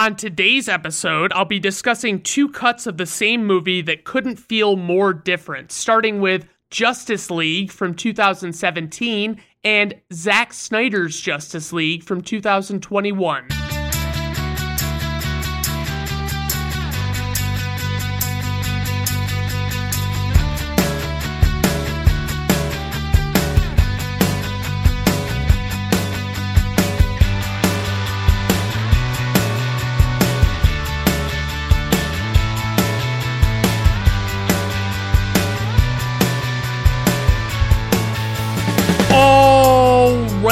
On today's episode, I'll be discussing two cuts of the same movie that couldn't feel more different, starting with Justice League from 2017 and Zack Snyder's Justice League from 2021.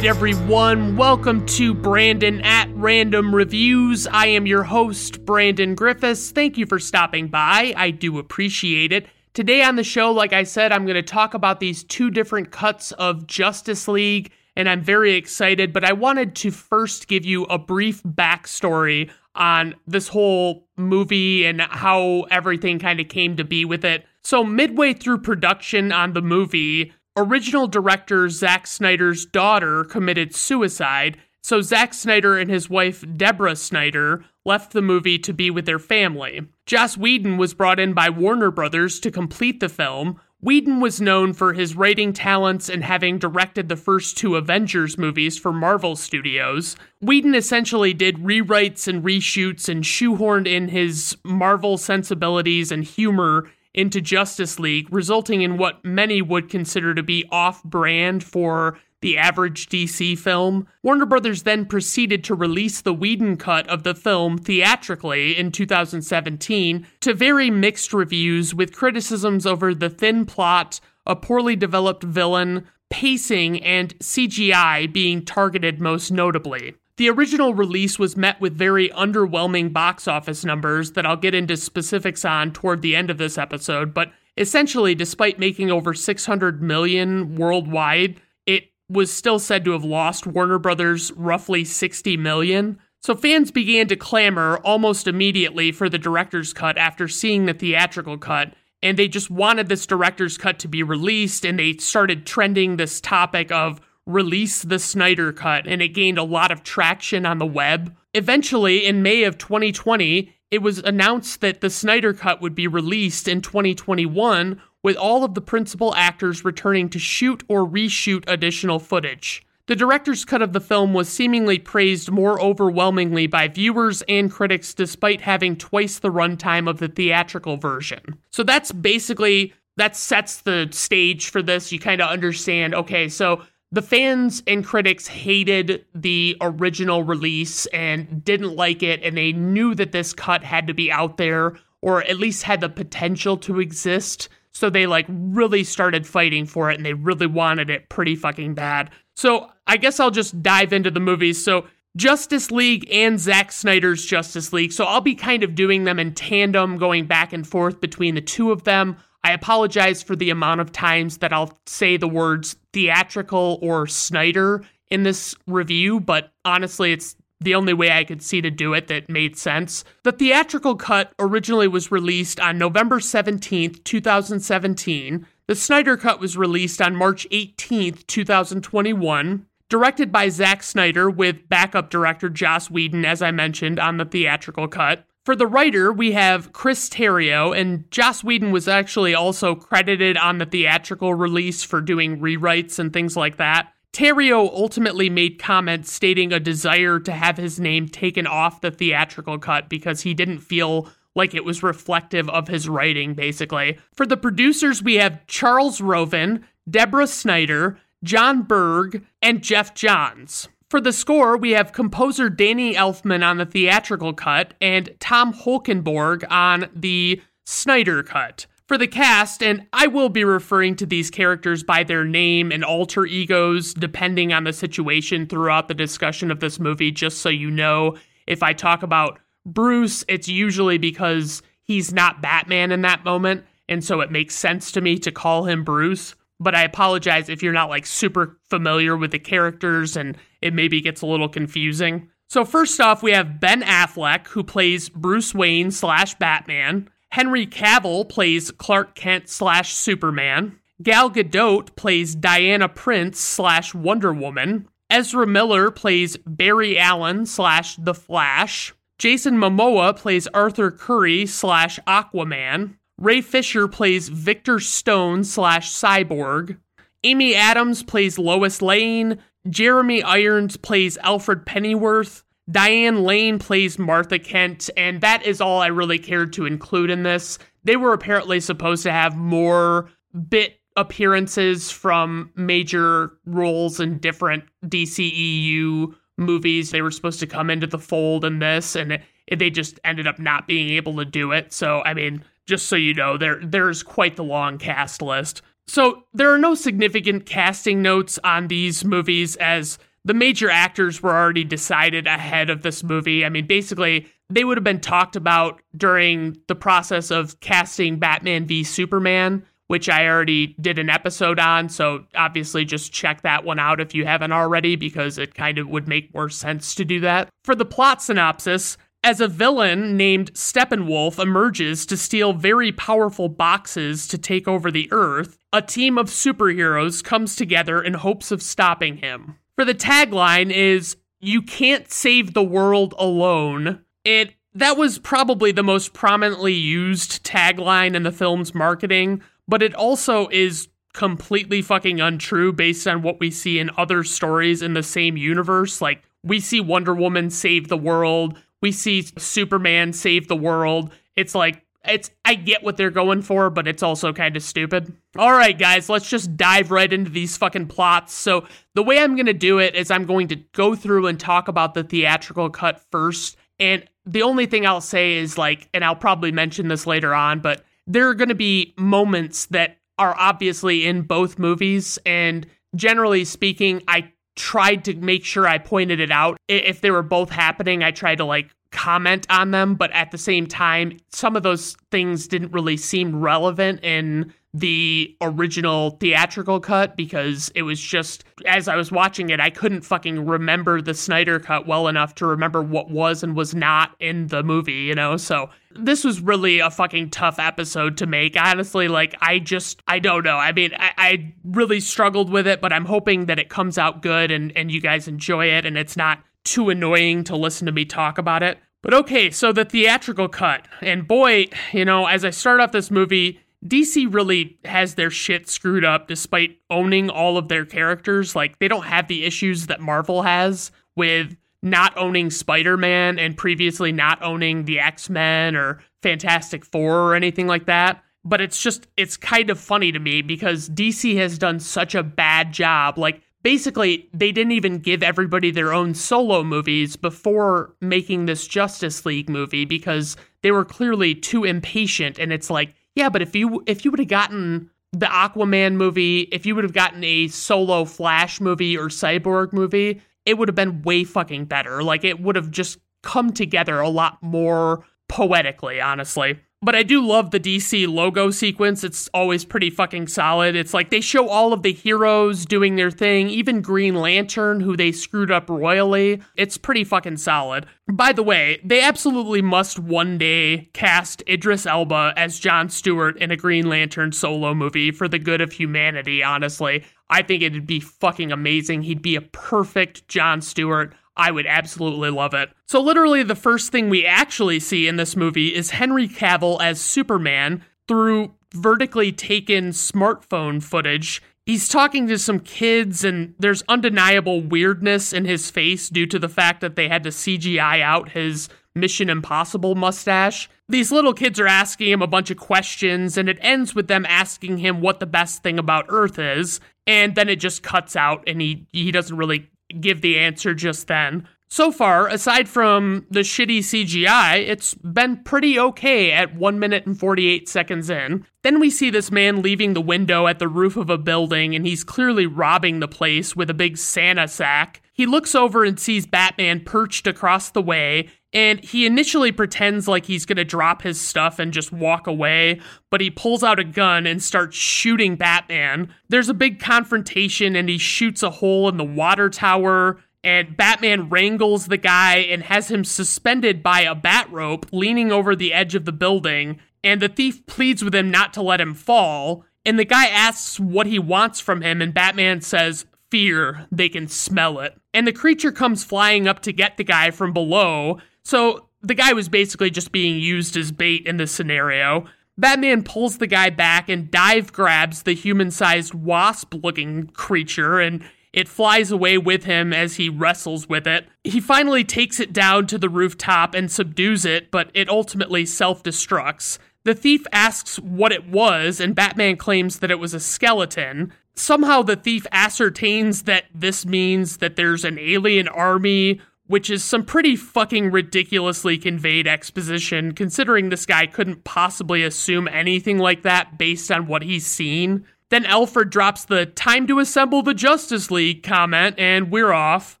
Right, everyone. Welcome to Brandon at Random Reviews. I am your host, Brandon Griffiths. Thank you for stopping by. I do appreciate it. Today on the show, like I said, I'm going to talk about these two different cuts of Justice League, and I'm very excited. But I wanted to first give you a brief backstory on this whole movie and how everything kind of came to be with it. So, midway through production on the movie, original director Zack Snyder's daughter committed suicide, so Zack Snyder and his wife Deborah Snyder left the movie to be with their family. Joss Whedon was brought in by Warner Brothers to complete the film. Whedon was known for his writing talents and having directed the first two Avengers movies for Marvel Studios. Whedon essentially did rewrites and reshoots and shoehorned in his Marvel sensibilities and humor into Justice League, resulting in what many would consider to be off brand for the average DC film. Warner Brothers then proceeded to release the Whedon cut of the film theatrically in 2017 to very mixed reviews with criticisms over the thin plot, a poorly developed villain, pacing, and CGI being targeted most notably. The original release was met with very underwhelming box office numbers that I'll get into specifics on toward the end of this episode, but essentially despite making over 600 million worldwide, it was still said to have lost Warner Brothers roughly 60 million. So fans began to clamor almost immediately for the director's cut after seeing the theatrical cut, and they just wanted this director's cut to be released and they started trending this topic of release the Snyder Cut, and it gained a lot of traction on the web. Eventually, in May of 2020, it was announced that the Snyder Cut would be released in 2021, with all of the principal actors returning to shoot or reshoot additional footage. The director's cut of the film was seemingly praised more overwhelmingly by viewers and critics despite having twice the runtime of the theatrical version. So that's basically that sets the stage for this. You kind of understand, okay, so the fans and critics hated the original release and didn't like it, and they knew that this cut had to be out there or at least had the potential to exist. So they like really started fighting for it and they really wanted it pretty fucking bad. So I guess I'll just dive into the movies. So Justice League and Zack Snyder's Justice League. So I'll be kind of doing them in tandem, going back and forth between the two of them. I apologize for the amount of times that I'll say the words theatrical or Snyder in this review, but honestly, it's the only way I could see to do it that made sense. The theatrical cut originally was released on November 17th, 2017. The Snyder cut was released on March 18th, 2021. Directed by Zack Snyder with backup director Joss Whedon, as I mentioned, on the theatrical cut. For the writer, we have Chris Terrio, and Joss Whedon was actually also credited on the theatrical release for doing rewrites and things like that. Terrio ultimately made comments stating a desire to have his name taken off the theatrical cut because he didn't feel like it was reflective of his writing, basically. For the producers, we have Charles Roven, Deborah Snyder, John Berg, and Geoff Johns. For the score, we have composer Danny Elfman on the theatrical cut and Tom Holkenborg on the Snyder cut. For the cast, and I will be referring to these characters by their name and alter egos depending on the situation throughout the discussion of this movie, just so you know. If I talk about Bruce, it's usually because he's not Batman in that moment, and so it makes sense to me to call him Bruce but I apologize if you're not like super familiar with the characters and it maybe gets a little confusing. So first off, we have Ben Affleck, who plays Bruce Wayne slash Batman. Henry Cavill plays Clark Kent slash Superman. Gal Gadot plays Diana Prince slash Wonder Woman. Ezra Miller plays Barry Allen slash The Flash. Jason Momoa plays Arthur Curry slash Aquaman. Ray Fisher plays Victor Stone slash Cyborg. Amy Adams plays Lois Lane. Jeremy Irons plays Alfred Pennyworth. Diane Lane plays Martha Kent, and that is all I really cared to include in this. They were apparently supposed to have more bit appearances from major roles in different DCEU movies. They were supposed to come into the fold in this, and it, they just ended up not being able to do it. So, I mean, just so you know, there there's quite the long cast list. So there are no significant casting notes on these movies as the major actors were already decided ahead of this movie. I mean, basically, they would have been talked about during the process of casting Batman v Superman, which I already did an episode on. So obviously, just check that one out if you haven't already, because it kind of would make more sense to do that. For the plot synopsis, as a villain named Steppenwolf emerges to steal very powerful boxes to take over the Earth, a team of superheroes comes together in hopes of stopping him. For the tagline is you can't save the world alone. It that was probably the most prominently used tagline in the film's marketing, but it also is completely fucking untrue based on what we see in other stories in the same universe. Like we see Wonder Woman save the world, we see Superman save the world. It's like it's I get what they're going for, but it's also kind of stupid. All right, guys, let's just dive right into these fucking plots. So, the way I'm going to do it is I'm going to go through and talk about the theatrical cut first. And the only thing I'll say is like and I'll probably mention this later on, but there are going to be moments that are obviously in both movies and generally speaking, I tried to make sure I pointed it out. If they were both happening, I tried to like comment on them, but at the same time, some of those things didn't really seem relevant in the original theatrical cut because it was just as I was watching it, I couldn't fucking remember the Snyder cut well enough to remember what was and was not in the movie, you know? So this was really a fucking tough episode to make. Honestly, like I just I don't know. I mean, I, I really struggled with it, but I'm hoping that it comes out good and, and you guys enjoy it and it's not too annoying to listen to me talk about it. But okay, so the theatrical cut. And boy, you know, as I start off this movie, DC really has their shit screwed up despite owning all of their characters. Like, they don't have the issues that Marvel has with not owning Spider Man and previously not owning the X Men or Fantastic Four or anything like that. But it's just, it's kind of funny to me because DC has done such a bad job. Like, basically, they didn't even give everybody their own solo movies before making this Justice League movie because they were clearly too impatient. And it's like, yeah, but if you if you would have gotten the Aquaman movie, if you would have gotten a solo Flash movie or Cyborg movie, it would have been way fucking better. Like it would have just come together a lot more poetically, honestly. But I do love the DC logo sequence. It's always pretty fucking solid. It's like they show all of the heroes doing their thing, even Green Lantern, who they screwed up royally. It's pretty fucking solid. By the way, they absolutely must one day cast Idris Elba as John Stewart in a Green Lantern solo movie for the good of humanity, honestly. I think it'd be fucking amazing. He'd be a perfect John Stewart. I would absolutely love it. So, literally, the first thing we actually see in this movie is Henry Cavill as Superman through vertically taken smartphone footage. He's talking to some kids, and there's undeniable weirdness in his face due to the fact that they had to CGI out his Mission Impossible mustache. These little kids are asking him a bunch of questions, and it ends with them asking him what the best thing about Earth is, and then it just cuts out, and he he doesn't really give the answer just then. So far, aside from the shitty CGI, it's been pretty okay at 1 minute and 48 seconds in. Then we see this man leaving the window at the roof of a building, and he's clearly robbing the place with a big Santa sack. He looks over and sees Batman perched across the way, and he initially pretends like he's gonna drop his stuff and just walk away, but he pulls out a gun and starts shooting Batman. There's a big confrontation, and he shoots a hole in the water tower and Batman wrangles the guy and has him suspended by a bat rope leaning over the edge of the building. And the thief pleads with him not to let him fall. And the guy asks what he wants from him, and Batman says, Fear, they can smell it. And the creature comes flying up to get the guy from below. So the guy was basically just being used as bait in this scenario. Batman pulls the guy back and dive grabs the human sized wasp looking creature and it flies away with him as he wrestles with it. He finally takes it down to the rooftop and subdues it, but it ultimately self destructs. The thief asks what it was, and Batman claims that it was a skeleton. Somehow, the thief ascertains that this means that there's an alien army, which is some pretty fucking ridiculously conveyed exposition, considering this guy couldn't possibly assume anything like that based on what he's seen. Then Alfred drops the time to assemble the Justice League comment, and we're off.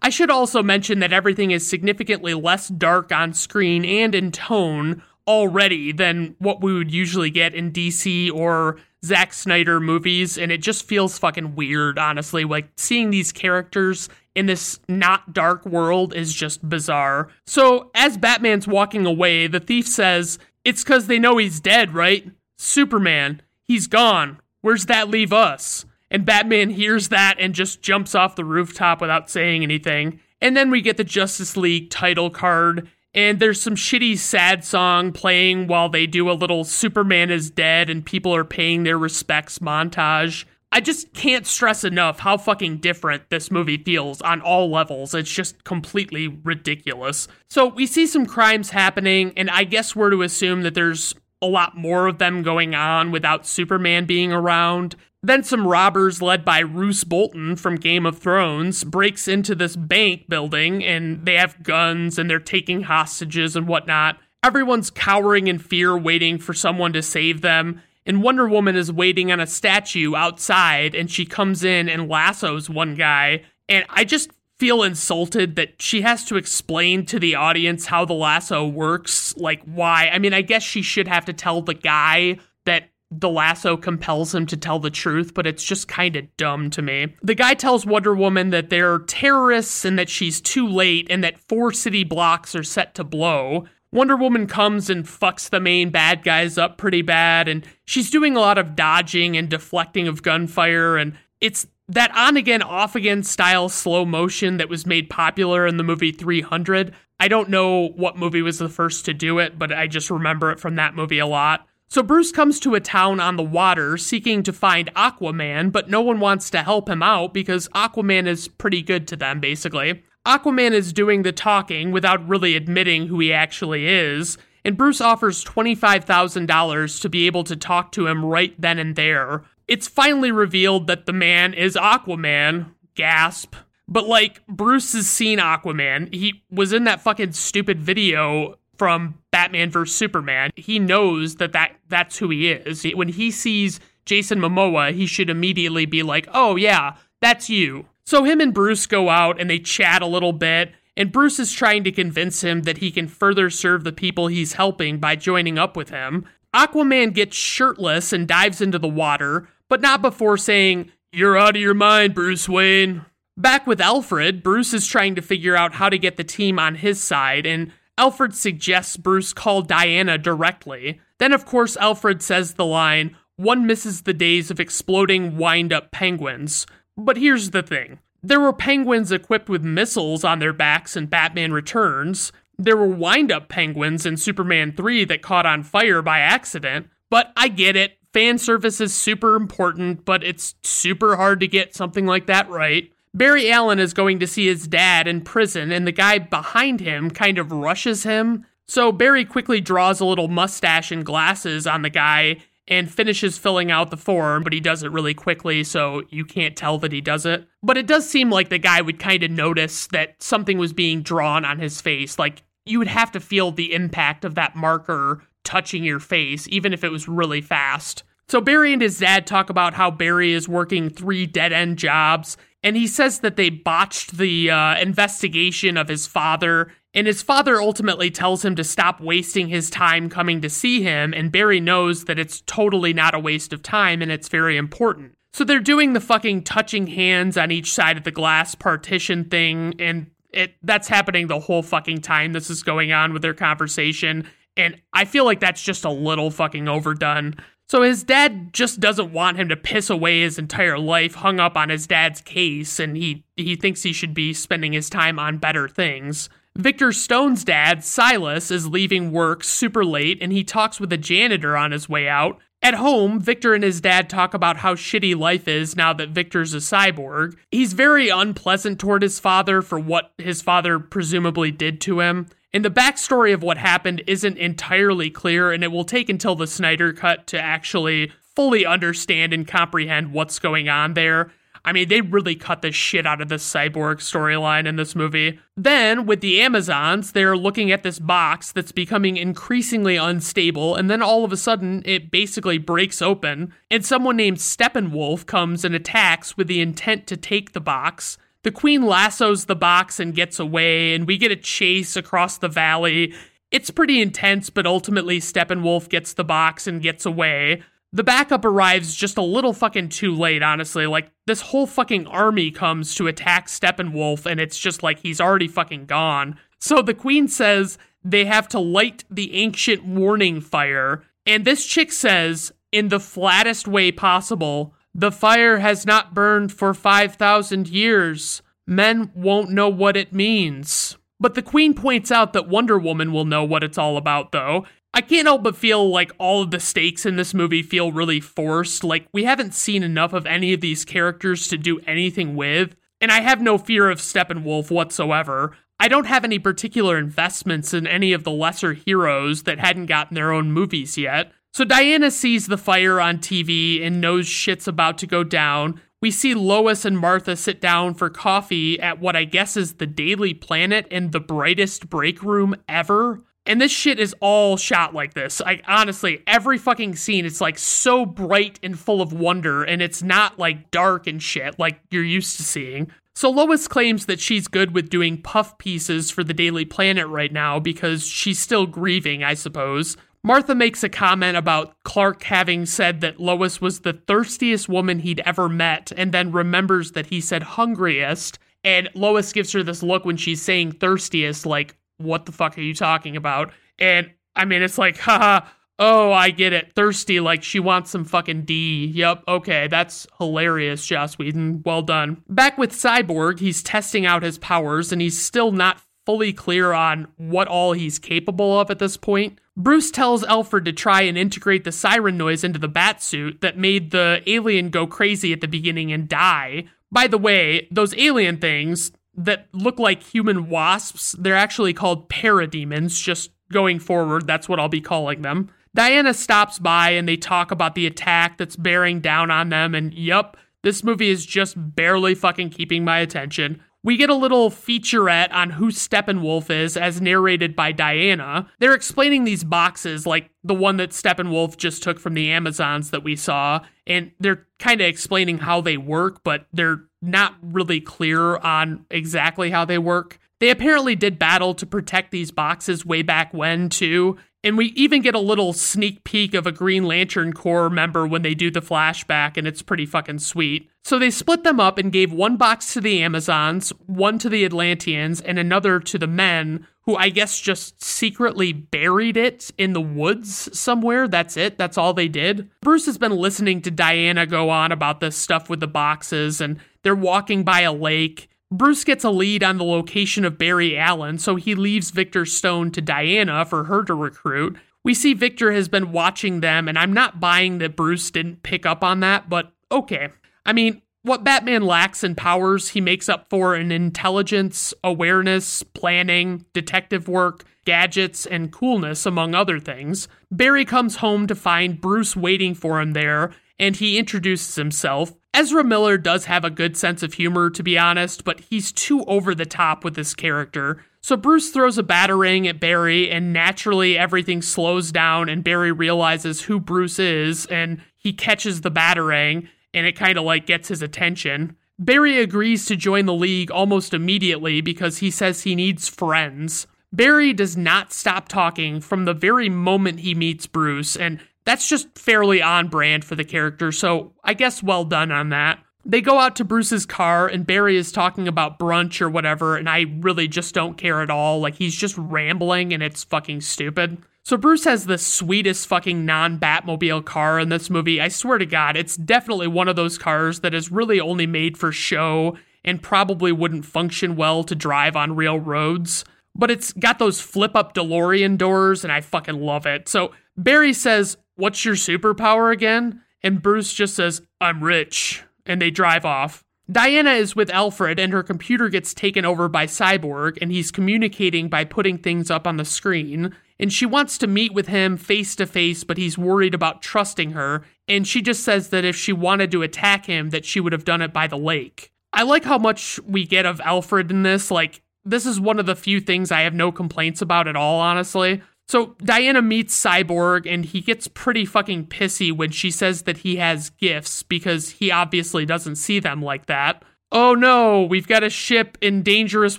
I should also mention that everything is significantly less dark on screen and in tone already than what we would usually get in DC or Zack Snyder movies, and it just feels fucking weird, honestly. Like seeing these characters in this not dark world is just bizarre. So, as Batman's walking away, the thief says, It's because they know he's dead, right? Superman, he's gone. Where's that leave us? And Batman hears that and just jumps off the rooftop without saying anything. And then we get the Justice League title card, and there's some shitty sad song playing while they do a little Superman is dead and people are paying their respects montage. I just can't stress enough how fucking different this movie feels on all levels. It's just completely ridiculous. So we see some crimes happening, and I guess we're to assume that there's a lot more of them going on without Superman being around. Then some robbers led by Roose Bolton from Game of Thrones breaks into this bank building and they have guns and they're taking hostages and whatnot. Everyone's cowering in fear waiting for someone to save them. And Wonder Woman is waiting on a statue outside and she comes in and lassos one guy. And I just feel insulted that she has to explain to the audience how the lasso works, like why. I mean, I guess she should have to tell the guy that the lasso compels him to tell the truth, but it's just kind of dumb to me. The guy tells Wonder Woman that they're terrorists and that she's too late and that four city blocks are set to blow. Wonder Woman comes and fucks the main bad guys up pretty bad, and she's doing a lot of dodging and deflecting of gunfire, and it's that on again, off again style slow motion that was made popular in the movie 300. I don't know what movie was the first to do it, but I just remember it from that movie a lot. So Bruce comes to a town on the water seeking to find Aquaman, but no one wants to help him out because Aquaman is pretty good to them, basically. Aquaman is doing the talking without really admitting who he actually is, and Bruce offers $25,000 to be able to talk to him right then and there. It's finally revealed that the man is Aquaman. Gasp. But like, Bruce has seen Aquaman. He was in that fucking stupid video from Batman vs Superman. He knows that, that that's who he is. When he sees Jason Momoa, he should immediately be like, "Oh yeah, that's you." So him and Bruce go out and they chat a little bit, and Bruce is trying to convince him that he can further serve the people he's helping by joining up with him. Aquaman gets shirtless and dives into the water, but not before saying, "You're out of your mind, Bruce Wayne." Back with Alfred, Bruce is trying to figure out how to get the team on his side, and Alfred suggests Bruce call Diana directly. Then, of course, Alfred says the line, One misses the days of exploding wind up penguins. But here's the thing there were penguins equipped with missiles on their backs in Batman Returns. There were wind up penguins in Superman 3 that caught on fire by accident. But I get it. Fan service is super important, but it's super hard to get something like that right. Barry Allen is going to see his dad in prison, and the guy behind him kind of rushes him. So Barry quickly draws a little mustache and glasses on the guy and finishes filling out the form, but he does it really quickly, so you can't tell that he does it. But it does seem like the guy would kind of notice that something was being drawn on his face. Like, you would have to feel the impact of that marker touching your face, even if it was really fast. So Barry and his dad talk about how Barry is working three dead end jobs and he says that they botched the uh, investigation of his father. And his father ultimately tells him to stop wasting his time coming to see him. And Barry knows that it's totally not a waste of time and it's very important. So they're doing the fucking touching hands on each side of the glass partition thing. And it that's happening the whole fucking time this is going on with their conversation. And I feel like that's just a little fucking overdone. So his dad just doesn't want him to piss away his entire life hung up on his dad's case, and he, he thinks he should be spending his time on better things. Victor Stone's dad, Silas, is leaving work super late and he talks with a janitor on his way out. At home, Victor and his dad talk about how shitty life is now that Victor's a cyborg. He's very unpleasant toward his father for what his father presumably did to him. And the backstory of what happened isn't entirely clear, and it will take until the Snyder cut to actually fully understand and comprehend what's going on there. I mean, they really cut the shit out of the cyborg storyline in this movie. Then, with the Amazons, they're looking at this box that's becoming increasingly unstable, and then all of a sudden, it basically breaks open, and someone named Steppenwolf comes and attacks with the intent to take the box. The queen lassos the box and gets away, and we get a chase across the valley. It's pretty intense, but ultimately, Steppenwolf gets the box and gets away. The backup arrives just a little fucking too late, honestly. Like, this whole fucking army comes to attack Steppenwolf, and it's just like he's already fucking gone. So the queen says they have to light the ancient warning fire, and this chick says, in the flattest way possible, the fire has not burned for 5,000 years. Men won't know what it means. But the queen points out that Wonder Woman will know what it's all about, though, I can't help but feel like all of the stakes in this movie feel really forced. Like, we haven't seen enough of any of these characters to do anything with, and I have no fear of Steppenwolf whatsoever. I don't have any particular investments in any of the lesser heroes that hadn't gotten their own movies yet. So Diana sees the fire on TV and knows shit's about to go down. We see Lois and Martha sit down for coffee at what I guess is the Daily Planet in the brightest break room ever. And this shit is all shot like this. Like honestly, every fucking scene it's like so bright and full of wonder and it's not like dark and shit like you're used to seeing. So Lois claims that she's good with doing puff pieces for the Daily Planet right now because she's still grieving, I suppose. Martha makes a comment about Clark having said that Lois was the thirstiest woman he'd ever met and then remembers that he said hungriest. And Lois gives her this look when she's saying thirstiest, like, what the fuck are you talking about? And I mean, it's like, haha, oh, I get it. Thirsty, like she wants some fucking D. Yep, okay, that's hilarious, Joss Whedon. Well done. Back with Cyborg, he's testing out his powers, and he's still not fully clear on what all he's capable of at this point. Bruce tells Alfred to try and integrate the siren noise into the bat suit that made the alien go crazy at the beginning and die. By the way, those alien things, that look like human wasps. They're actually called parademons, just going forward. That's what I'll be calling them. Diana stops by and they talk about the attack that's bearing down on them. And yup, this movie is just barely fucking keeping my attention. We get a little featurette on who Steppenwolf is, as narrated by Diana. They're explaining these boxes, like the one that Steppenwolf just took from the Amazons that we saw, and they're kind of explaining how they work, but they're not really clear on exactly how they work. They apparently did battle to protect these boxes way back when, too. And we even get a little sneak peek of a Green Lantern Corps member when they do the flashback, and it's pretty fucking sweet. So they split them up and gave one box to the Amazons, one to the Atlanteans, and another to the men, who I guess just secretly buried it in the woods somewhere. That's it. That's all they did. Bruce has been listening to Diana go on about this stuff with the boxes, and they're walking by a lake. Bruce gets a lead on the location of Barry Allen, so he leaves Victor Stone to Diana for her to recruit. We see Victor has been watching them, and I'm not buying that Bruce didn't pick up on that, but okay. I mean, what Batman lacks in powers, he makes up for in intelligence, awareness, planning, detective work, gadgets, and coolness, among other things. Barry comes home to find Bruce waiting for him there, and he introduces himself. Ezra Miller does have a good sense of humor, to be honest, but he's too over the top with this character. So Bruce throws a batarang at Barry, and naturally everything slows down, and Barry realizes who Bruce is, and he catches the batarang, and it kind of like gets his attention. Barry agrees to join the league almost immediately because he says he needs friends. Barry does not stop talking from the very moment he meets Bruce, and that's just fairly on brand for the character, so I guess well done on that. They go out to Bruce's car, and Barry is talking about brunch or whatever, and I really just don't care at all. Like, he's just rambling, and it's fucking stupid. So, Bruce has the sweetest fucking non Batmobile car in this movie. I swear to God, it's definitely one of those cars that is really only made for show and probably wouldn't function well to drive on real roads. but it's got those flip up DeLorean doors, and I fucking love it. So Barry says, What's your superpower again? And Bruce just says, I'm rich. And they drive off. Diana is with Alfred, and her computer gets taken over by Cyborg, and he's communicating by putting things up on the screen. And she wants to meet with him face to face, but he's worried about trusting her. And she just says that if she wanted to attack him, that she would have done it by the lake. I like how much we get of Alfred in this. Like, this is one of the few things I have no complaints about at all, honestly. So Diana meets Cyborg and he gets pretty fucking pissy when she says that he has gifts because he obviously doesn't see them like that. Oh no, we've got a ship in dangerous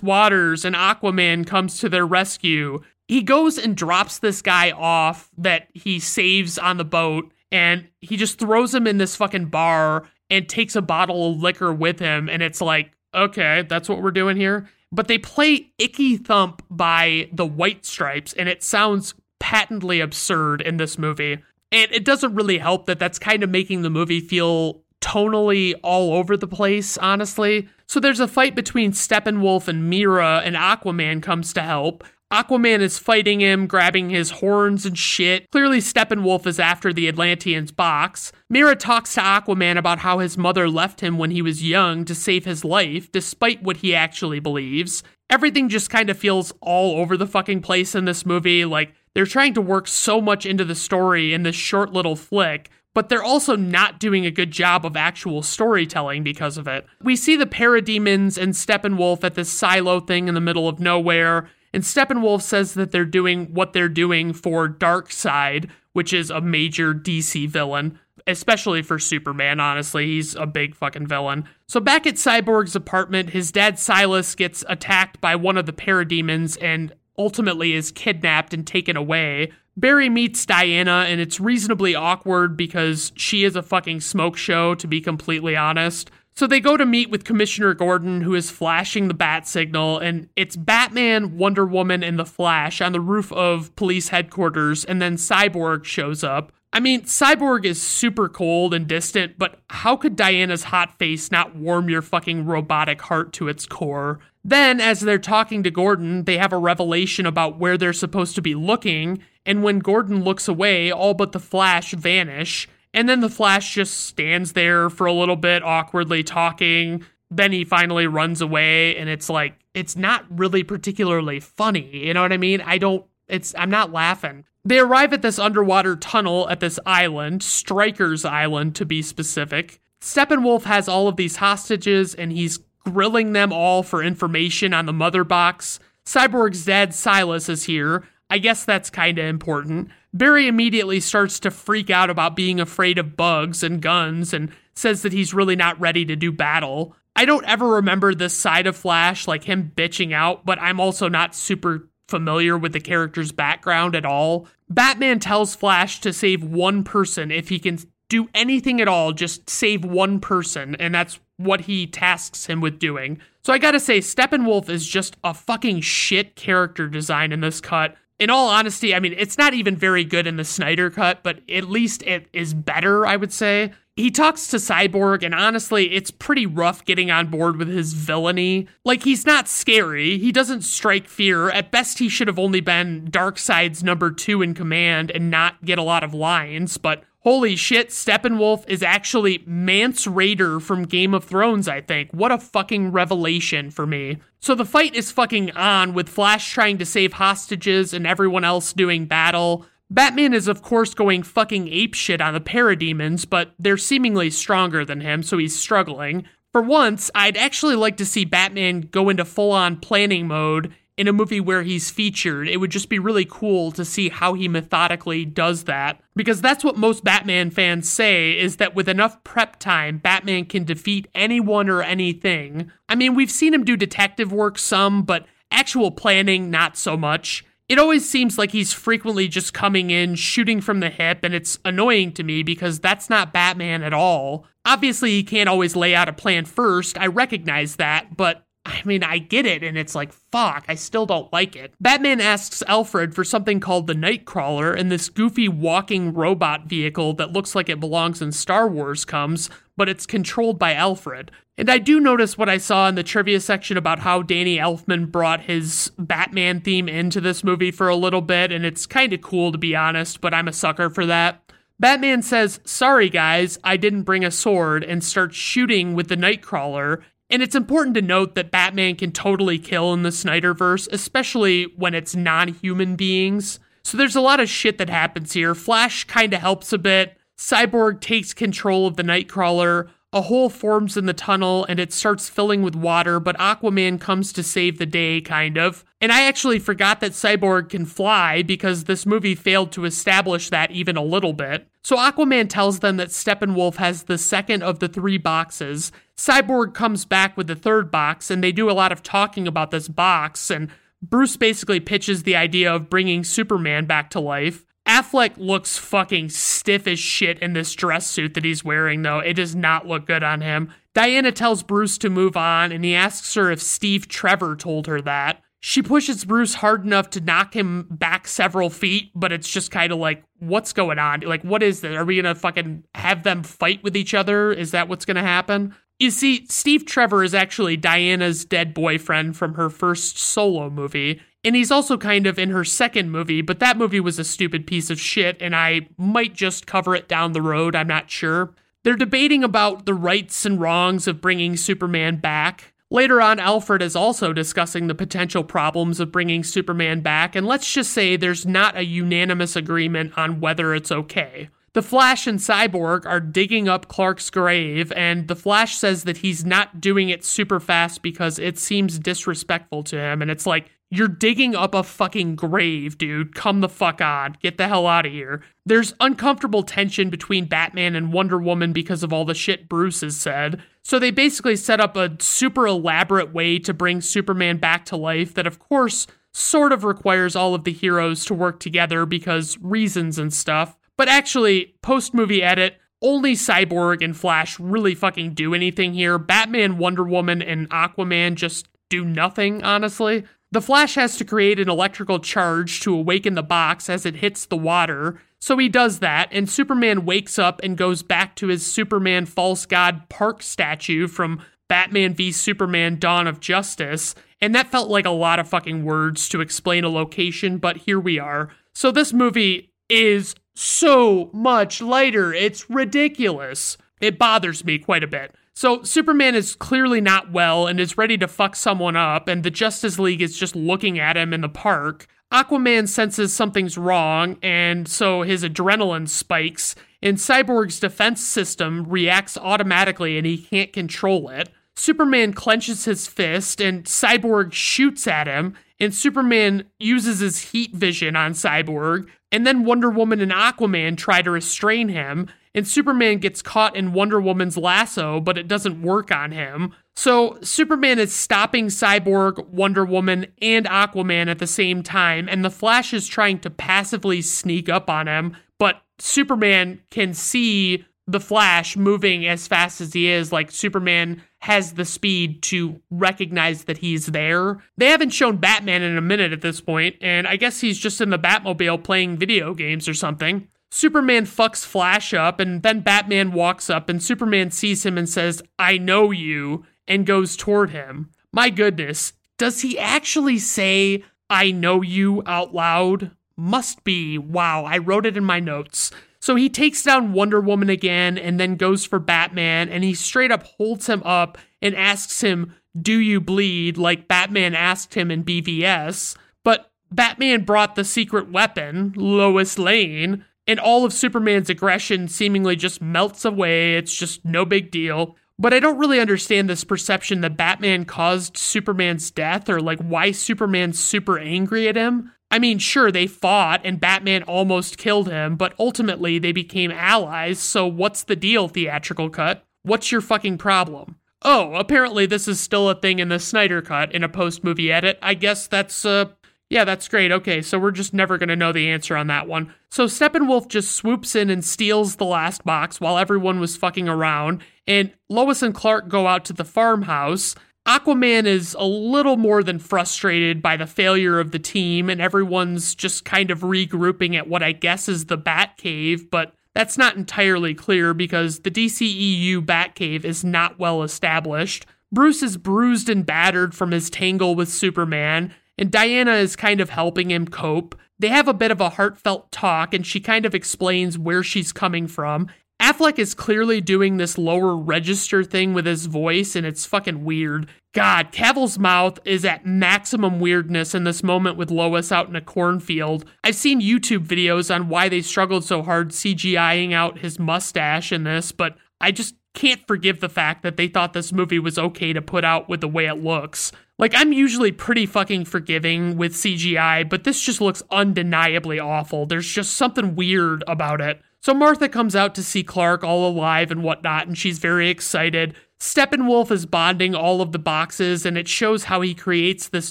waters and Aquaman comes to their rescue. He goes and drops this guy off that he saves on the boat and he just throws him in this fucking bar and takes a bottle of liquor with him and it's like, okay, that's what we're doing here but they play Icky Thump by the White Stripes, and it sounds patently absurd in this movie. And it doesn't really help that that's kind of making the movie feel tonally all over the place, honestly. So there's a fight between Steppenwolf and Mera, and Aquaman comes to help. Aquaman is fighting him, grabbing his horns and shit. Clearly, Steppenwolf is after the Atlantean's box. Mera talks to Aquaman about how his mother left him when he was young to save his life, despite what he actually believes. Everything just kind of feels all over the fucking place in this movie. Like, they're trying to work so much into the story in this short little flick, but they're also not doing a good job of actual storytelling because of it. We see the parademons and Steppenwolf at this silo thing in the middle of nowhere and Steppenwolf says that they're doing what they're doing for Darkseid, which is a major DC villain, especially for Superman, honestly. He's a big fucking villain. So back at Cyborg's apartment, his dad Silas gets attacked by one of the parademons and ultimately is kidnapped and taken away. Barry meets Diana, and it's reasonably awkward because she is a fucking smoke show, to be completely honest. So they go to meet with Commissioner Gordon, who is flashing the bat signal, and it's Batman, Wonder Woman, and the Flash on the roof of police headquarters, and then Cyborg shows up. I mean, Cyborg is super cold and distant, but how could Diana's hot face not warm your fucking robotic heart to its core? Then, as they're talking to Gordon, they have a revelation about where they're supposed to be looking, and when Gordon looks away, all but the Flash vanish. And then the Flash just stands there for a little bit, awkwardly talking. Then he finally runs away, and it's like, it's not really particularly funny. You know what I mean? I don't, it's, I'm not laughing. They arrive at this underwater tunnel at this island, Stryker's Island to be specific. Steppenwolf has all of these hostages, and he's grilling them all for information on the mother box. Cyborg's dad, Silas, is here. I guess that's kind of important. Barry immediately starts to freak out about being afraid of bugs and guns and says that he's really not ready to do battle. I don't ever remember this side of Flash, like him bitching out, but I'm also not super familiar with the character's background at all. Batman tells Flash to save one person if he can do anything at all, just save one person, and that's what he tasks him with doing. So I gotta say, Steppenwolf is just a fucking shit character design in this cut in all honesty, I mean, it's not even very good in the Snyder cut, but at least it is better, I would say. He talks to Cyborg, and honestly, it's pretty rough getting on board with his villainy. Like, he's not scary, he doesn't strike fear. At best, he should have only been Darkseid's number two in command and not get a lot of lines, but Holy shit, Steppenwolf is actually Mance Rayder from Game of Thrones, I think. What a fucking revelation for me. So the fight is fucking on, with Flash trying to save hostages and everyone else doing battle. Batman is, of course, going fucking apeshit on the parademons, but they're seemingly stronger than him, so he's struggling. For once, I'd actually like to see Batman go into full on planning mode in a movie where he's featured. It would just be really cool to see how he methodically does that. Because that's what most Batman fans say is that with enough prep time, Batman can defeat anyone or anything. I mean, we've seen him do detective work some, but actual planning, not so much. It always seems like he's frequently just coming in, shooting from the hip, and it's annoying to me because that's not Batman at all. Obviously, he can't always lay out a plan first, I recognize that, but I mean, I get it, and it's like, fuck, I still don't like it. Batman asks Alfred for something called the Knightcrawler, and this goofy walking robot vehicle that looks like it belongs in Star Wars comes, but it's controlled by Alfred. And I do notice what I saw in the trivia section about how Danny Elfman brought his Batman theme into this movie for a little bit, and it's kind of cool to be honest, but I'm a sucker for that. Batman says, Sorry guys, I didn't bring a sword, and starts shooting with the Knightcrawler. And it's important to note that Batman can totally kill in the Snyderverse, especially when it's non human beings. So there's a lot of shit that happens here. Flash kind of helps a bit. Cyborg takes control of the Knightcrawler. A hole forms in the tunnel and it starts filling with water, but Aquaman comes to save the day, kind of. And I actually forgot that Cyborg can fly because this movie failed to establish that even a little bit. So Aquaman tells them that Steppenwolf has the second of the three boxes. Cyborg comes back with the third box, and they do a lot of talking about this box, and Bruce basically pitches the idea of bringing Superman back to life. Affleck looks fucking stiff as shit in this dress suit that he's wearing, though. It does not look good on him. Diana tells Bruce to move on, and he asks her if Steve Trevor told her that. She pushes Bruce hard enough to knock him back several feet, but it's just kind of like, what's going on? Like, what is this? Are we gonna fucking have them fight with each other? Is that what's gonna happen? You see, Steve Trevor is actually Diana's dead boyfriend from her first solo movie, and he's also kind of in her second movie, but that movie was a stupid piece of shit, and I might just cover it down the road, I'm not sure. They're debating about the rights and wrongs of bringing Superman back. Later on, Alfred is also discussing the potential problems of bringing Superman back, and let's just say there's not a unanimous agreement on whether it's okay. The Flash and Cyborg are digging up Clark's grave, and the Flash says that he's not doing it super fast because it seems disrespectful to him. And it's like, you're digging up a fucking grave, dude. Come the fuck on. Get the hell out of here. There's uncomfortable tension between Batman and Wonder Woman because of all the shit Bruce has said. So they basically set up a super elaborate way to bring Superman back to life that, of course, sort of requires all of the heroes to work together because reasons and stuff. But actually, post movie edit, only Cyborg and Flash really fucking do anything here. Batman, Wonder Woman, and Aquaman just do nothing, honestly. The Flash has to create an electrical charge to awaken the box as it hits the water, so he does that, and Superman wakes up and goes back to his Superman false god park statue from Batman v Superman Dawn of Justice, and that felt like a lot of fucking words to explain a location, but here we are. So this movie is so much lighter. It's ridiculous. It bothers me quite a bit. So Superman is clearly not well and is ready to fuck someone up, and the Justice League is just looking at him in the park. Aquaman senses something's wrong, and so his adrenaline spikes, and Cyborg's defense system reacts automatically and he can't control it. Superman clenches his fist, and Cyborg shoots at him, and Superman uses his heat vision on Cyborg, and then Wonder Woman and Aquaman try to restrain him, and Superman gets caught in Wonder Woman's lasso, but it doesn't work on him. So Superman is stopping Cyborg, Wonder Woman, and Aquaman at the same time, and the Flash is trying to passively sneak up on him, but Superman can see the Flash moving as fast as he is, like Superman has the speed to recognize that he's there. They haven't shown Batman in a minute at this point, and I guess he's just in the Batmobile playing video games or something. Superman fucks Flash up, and then Batman walks up, and Superman sees him and says, I know you, and goes toward him. My goodness, does he actually say, I know you out loud? Must be. Wow, I wrote it in my notes. So he takes down Wonder Woman again and then goes for Batman, and he straight up holds him up and asks him, Do you bleed? like Batman asked him in BVS. But Batman brought the secret weapon, Lois Lane, and all of Superman's aggression seemingly just melts away. It's just no big deal. But I don't really understand this perception that Batman caused Superman's death or like why Superman's super angry at him. I mean, sure, they fought and Batman almost killed him, but ultimately they became allies, so what's the deal, theatrical cut? What's your fucking problem? Oh, apparently this is still a thing in the Snyder cut in a post movie edit. I guess that's uh yeah, that's great. Okay, so we're just never going to know the answer on that one. So Steppenwolf just swoops in and steals the last box while everyone was fucking around, and Lois and Clark go out to the farmhouse. Aquaman is a little more than frustrated by the failure of the team, and everyone's just kind of regrouping at what I guess is the Batcave, but that's not entirely clear because the DCEU Batcave is not well established. Bruce is bruised and battered from his tangle with Superman, and Diana is kind of helping him cope. They have a bit of a heartfelt talk, and she kind of explains where she's coming from. Affleck is clearly doing this lower register thing with his voice, and it's fucking weird. God, Cavill's mouth is at maximum weirdness in this moment with Lois out in a cornfield. I've seen YouTube videos on why they struggled so hard CGIing out his mustache in this, but I just can't forgive the fact that they thought this movie was okay to put out with the way it looks. Like, I'm usually pretty fucking forgiving with CGI, but this just looks undeniably awful. There's just something weird about it. So Martha comes out to see Clark all alive and whatnot, and she's very excited. Steppenwolf is bonding all of the boxes, and it shows how he creates this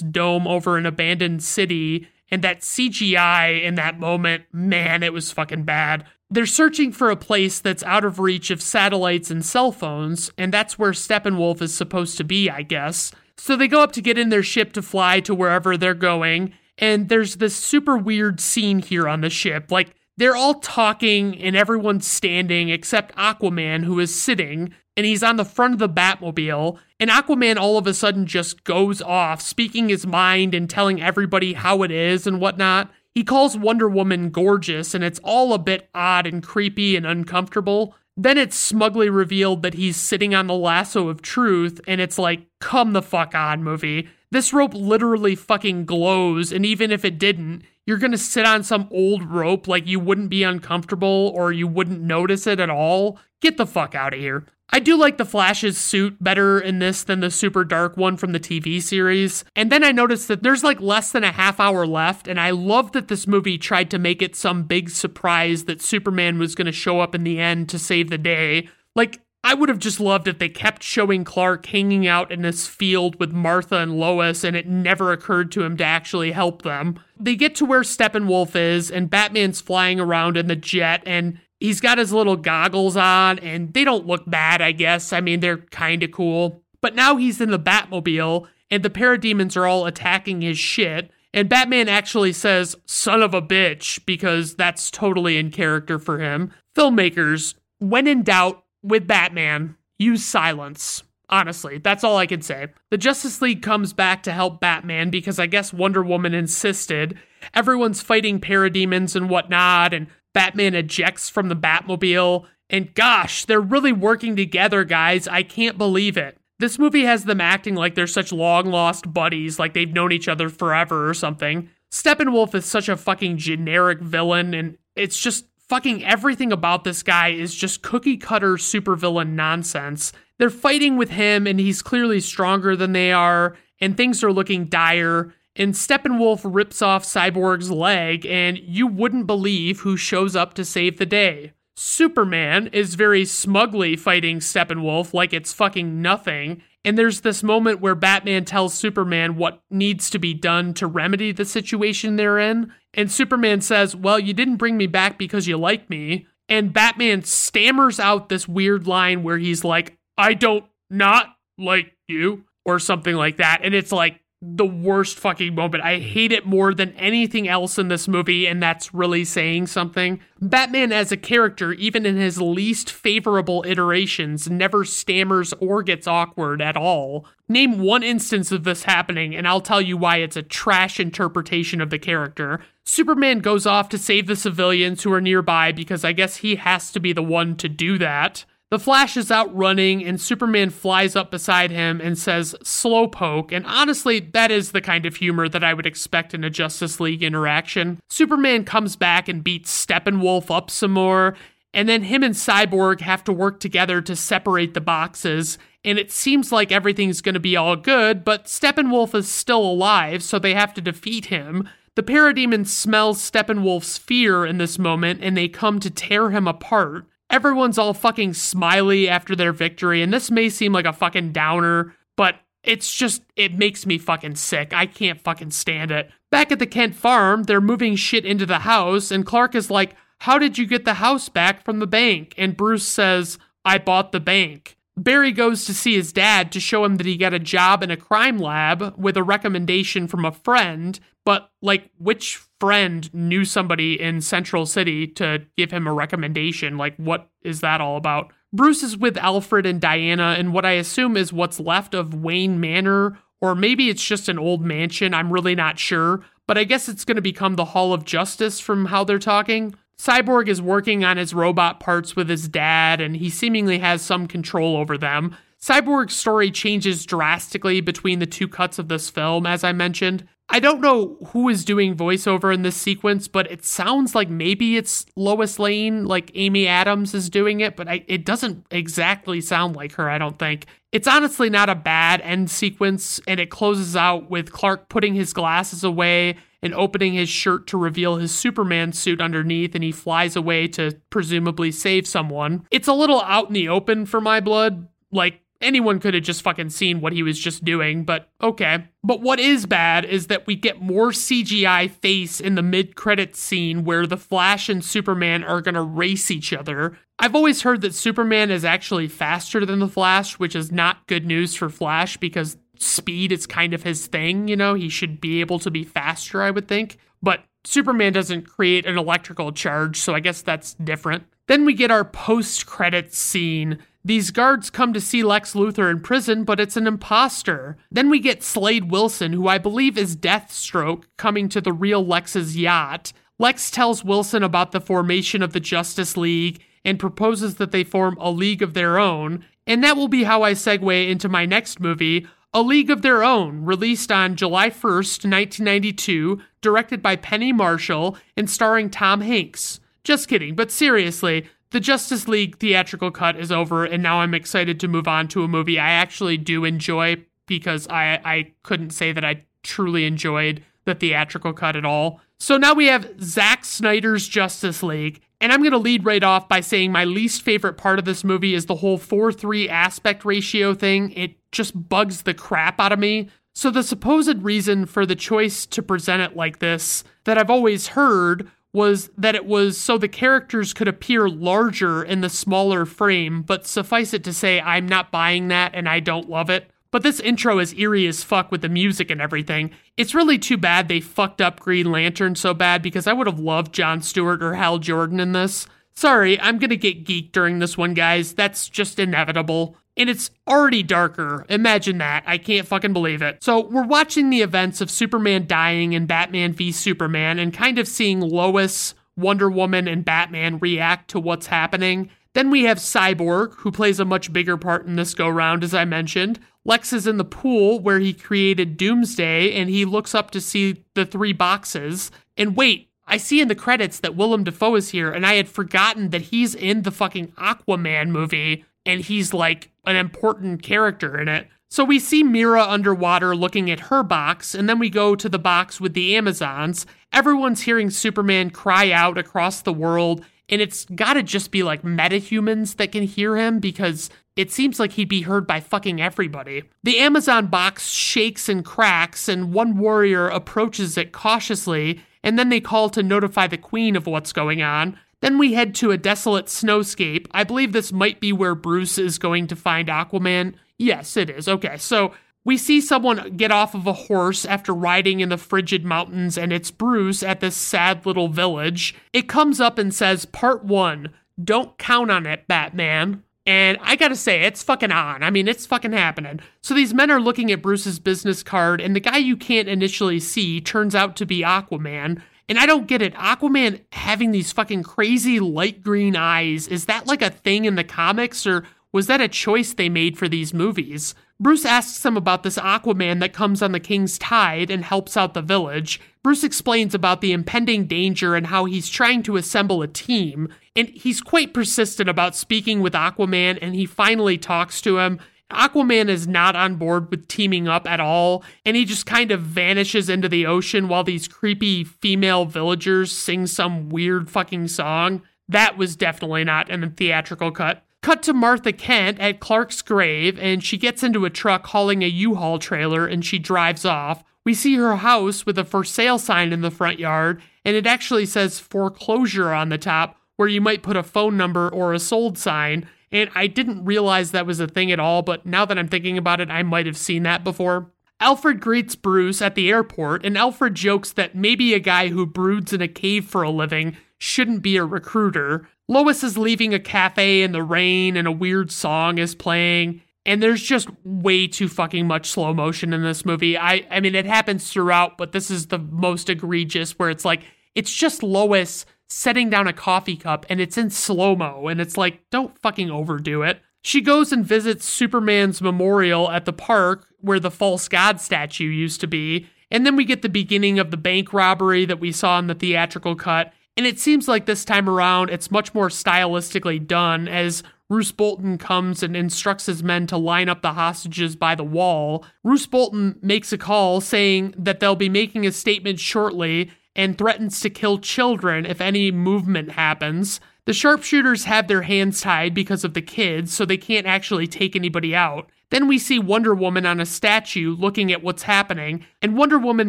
dome over an abandoned city. And that CGI in that moment, man, it was fucking bad. They're searching for a place that's out of reach of satellites and cell phones, and that's where Steppenwolf is supposed to be, I guess. So they go up to get in their ship to fly to wherever they're going, and there's this super weird scene here on the ship. Like, they're all talking and everyone's standing except Aquaman, who is sitting, and he's on the front of the Batmobile. And Aquaman all of a sudden just goes off, speaking his mind and telling everybody how it is and whatnot. He calls Wonder Woman gorgeous, and it's all a bit odd and creepy and uncomfortable. Then it's smugly revealed that he's sitting on the lasso of truth, and it's like, come the fuck on, movie. This rope literally fucking glows, and even if it didn't, you're gonna sit on some old rope like you wouldn't be uncomfortable or you wouldn't notice it at all. Get the fuck out of here. I do like the Flash's suit better in this than the super dark one from the TV series. And then I noticed that there's like less than a half hour left, and I love that this movie tried to make it some big surprise that Superman was going to show up in the end to save the day. Like, I would have just loved if they kept showing Clark hanging out in this field with Martha and Lois, and it never occurred to him to actually help them. They get to where Steppenwolf is, and Batman's flying around in the jet, and he's got his little goggles on, and they don't look bad, I guess. I mean, they're kind of cool. But now he's in the Batmobile, and the parademons are all attacking his shit. And Batman actually says, son of a bitch, because that's totally in character for him. Filmmakers, when in doubt, with Batman, use silence. Honestly, that's all I can say. The Justice League comes back to help Batman because I guess Wonder Woman insisted. Everyone's fighting parademons and whatnot, and Batman ejects from the Batmobile. And gosh, they're really working together, guys. I can't believe it. This movie has them acting like they're such long lost buddies, like they've known each other forever or something. Steppenwolf is such a fucking generic villain, and it's just fucking everything about this guy is just cookie cutter supervillain nonsense. They're fighting with him, and he's clearly stronger than they are, and things are looking dire. And Steppenwolf rips off Cyborg's leg, and you wouldn't believe who shows up to save the day. Superman is very smugly fighting Steppenwolf like it's fucking nothing. And there's this moment where Batman tells Superman what needs to be done to remedy the situation they're in. And Superman says, Well, you didn't bring me back because you like me. And Batman stammers out this weird line where he's like, I don't not like you, or something like that. And it's like, the worst fucking moment. I hate it more than anything else in this movie, and that's really saying something. Batman as a character, even in his least favorable iterations, never stammers or gets awkward at all. Name one instance of this happening, and I'll tell you why it's a trash interpretation of the character. Superman goes off to save the civilians who are nearby because I guess he has to be the one to do that. The Flash is out running, and Superman flies up beside him and says, Slowpoke. And honestly, that is the kind of humor that I would expect in a Justice League interaction. Superman comes back and beats Steppenwolf up some more, and then him and Cyborg have to work together to separate the boxes. And it seems like everything's going to be all good, but Steppenwolf is still alive, so they have to defeat him. The parademon smells Steppenwolf's fear in this moment, and they come to tear him apart. Everyone's all fucking smiley after their victory, and this may seem like a fucking downer, but it's just, it makes me fucking sick. I can't fucking stand it. Back at the Kent farm, they're moving shit into the house, and Clark is like, How did you get the house back from the bank? And Bruce says, I bought the bank. Barry goes to see his dad to show him that he got a job in a crime lab with a recommendation from a friend, but like which friend knew somebody in Central City to give him a recommendation? Like what is that all about? Bruce is with Alfred and Diana in what I assume is what's left of Wayne Manor, or maybe it's just an old mansion, I'm really not sure, but I guess it's going to become the Hall of Justice from how they're talking. Cyborg is working on his robot parts with his dad, and he seemingly has some control over them. Cyborg's story changes drastically between the two cuts of this film, as I mentioned. I don't know who is doing voiceover in this sequence, but it sounds like maybe it's Lois Lane, like Amy Adams is doing it, but I, it doesn't exactly sound like her, I don't think. It's honestly not a bad end sequence, and it closes out with Clark putting his glasses away and opening his shirt to reveal his Superman suit underneath, and he flies away to presumably save someone. It's a little out in the open for my blood. Like, anyone could have just fucking seen what he was just doing, but okay. But what is bad is that we get more CGI face in the mid credits scene where the Flash and Superman are gonna race each other. I've always heard that Superman is actually faster than the Flash, which is not good news for Flash because speed is kind of his thing, you know? He should be able to be faster, I would think. But Superman doesn't create an electrical charge, so I guess that's different. Then we get our post credits scene. These guards come to see Lex Luthor in prison, but it's an imposter. Then we get Slade Wilson, who I believe is Deathstroke, coming to the real Lex's yacht. Lex tells Wilson about the formation of the Justice League and proposes that they form a league of their own. And that will be how I segue into my next movie, a League of Their Own, released on July 1st, 1992, directed by Penny Marshall and starring Tom Hanks. Just kidding, but seriously, the Justice League theatrical cut is over, and now I'm excited to move on to a movie I actually do enjoy because I, I couldn't say that I truly enjoyed the theatrical cut at all. So now we have Zack Snyder's Justice League, and I'm going to lead right off by saying my least favorite part of this movie is the whole 4 3 aspect ratio thing. It just bugs the crap out of me. So, the supposed reason for the choice to present it like this that I've always heard was that it was so the characters could appear larger in the smaller frame, but suffice it to say, I'm not buying that and I don't love it. But this intro is eerie as fuck with the music and everything. It's really too bad they fucked up Green Lantern so bad because I would have loved John Stewart or Hal Jordan in this. Sorry, I'm gonna get geeked during this one, guys. That's just inevitable. And it's already darker. Imagine that. I can't fucking believe it. So, we're watching the events of Superman dying in Batman v Superman and kind of seeing Lois, Wonder Woman, and Batman react to what's happening. Then we have Cyborg, who plays a much bigger part in this go round, as I mentioned. Lex is in the pool where he created Doomsday and he looks up to see the three boxes. And wait, I see in the credits that Willem Dafoe is here, and I had forgotten that he's in the fucking Aquaman movie and he's like an important character in it. So we see Mera underwater looking at her box, and then we go to the box with the Amazons. Everyone's hearing Superman cry out across the world, and it's gotta just be like metahumans that can hear him because it seems like he'd be heard by fucking everybody. The Amazon box shakes and cracks, and one warrior approaches it cautiously, and then they call to notify the queen of what's going on. Then we head to a desolate snowscape. I believe this might be where Bruce is going to find Aquaman. Yes, it is. Okay, so we see someone get off of a horse after riding in the frigid mountains, and it's Bruce at this sad little village. It comes up and says, Part 1 Don't count on it, Batman. And I gotta say, it's fucking on. I mean, it's fucking happening. So these men are looking at Bruce's business card, and the guy you can't initially see turns out to be Aquaman. And I don't get it. Aquaman having these fucking crazy light green eyes, is that like a thing in the comics, or was that a choice they made for these movies? Bruce asks him about this Aquaman that comes on the King's Tide and helps out the village. Bruce explains about the impending danger and how he's trying to assemble a team. And he's quite persistent about speaking with Aquaman, and he finally talks to him. Aquaman is not on board with teaming up at all, and he just kind of vanishes into the ocean while these creepy female villagers sing some weird fucking song. That was definitely not in the theatrical cut. Cut to Martha Kent at Clark's grave, and she gets into a truck hauling a U Haul trailer and she drives off. We see her house with a for sale sign in the front yard, and it actually says foreclosure on the top, where you might put a phone number or a sold sign. and I didn't realize that was a thing at all, but now that I'm thinking about it, I might have seen that before. Alfred greets Bruce at the airport, and Alfred jokes that maybe a guy who broods in a cave for a living shouldn't be a recruiter. Lois is leaving a cafe in the rain, and a weird song is playing. And there's just way too fucking much slow motion in this movie. I, I mean, it happens throughout, but this is the most egregious where it's like, it's just Lois setting down a coffee cup and it's in slow mo. And it's like, don't fucking overdo it. She goes and visits Superman's memorial at the park where the false god statue used to be. And then we get the beginning of the bank robbery that we saw in the theatrical cut. And it seems like this time around it's much more stylistically done as Roose Bolton comes and instructs his men to line up the hostages by the wall. Roose Bolton makes a call saying that they'll be making a statement shortly and threatens to kill children if any movement happens. The sharpshooters have their hands tied because of the kids, so they can't actually take anybody out. Then we see Wonder Woman on a statue looking at what's happening, and Wonder Woman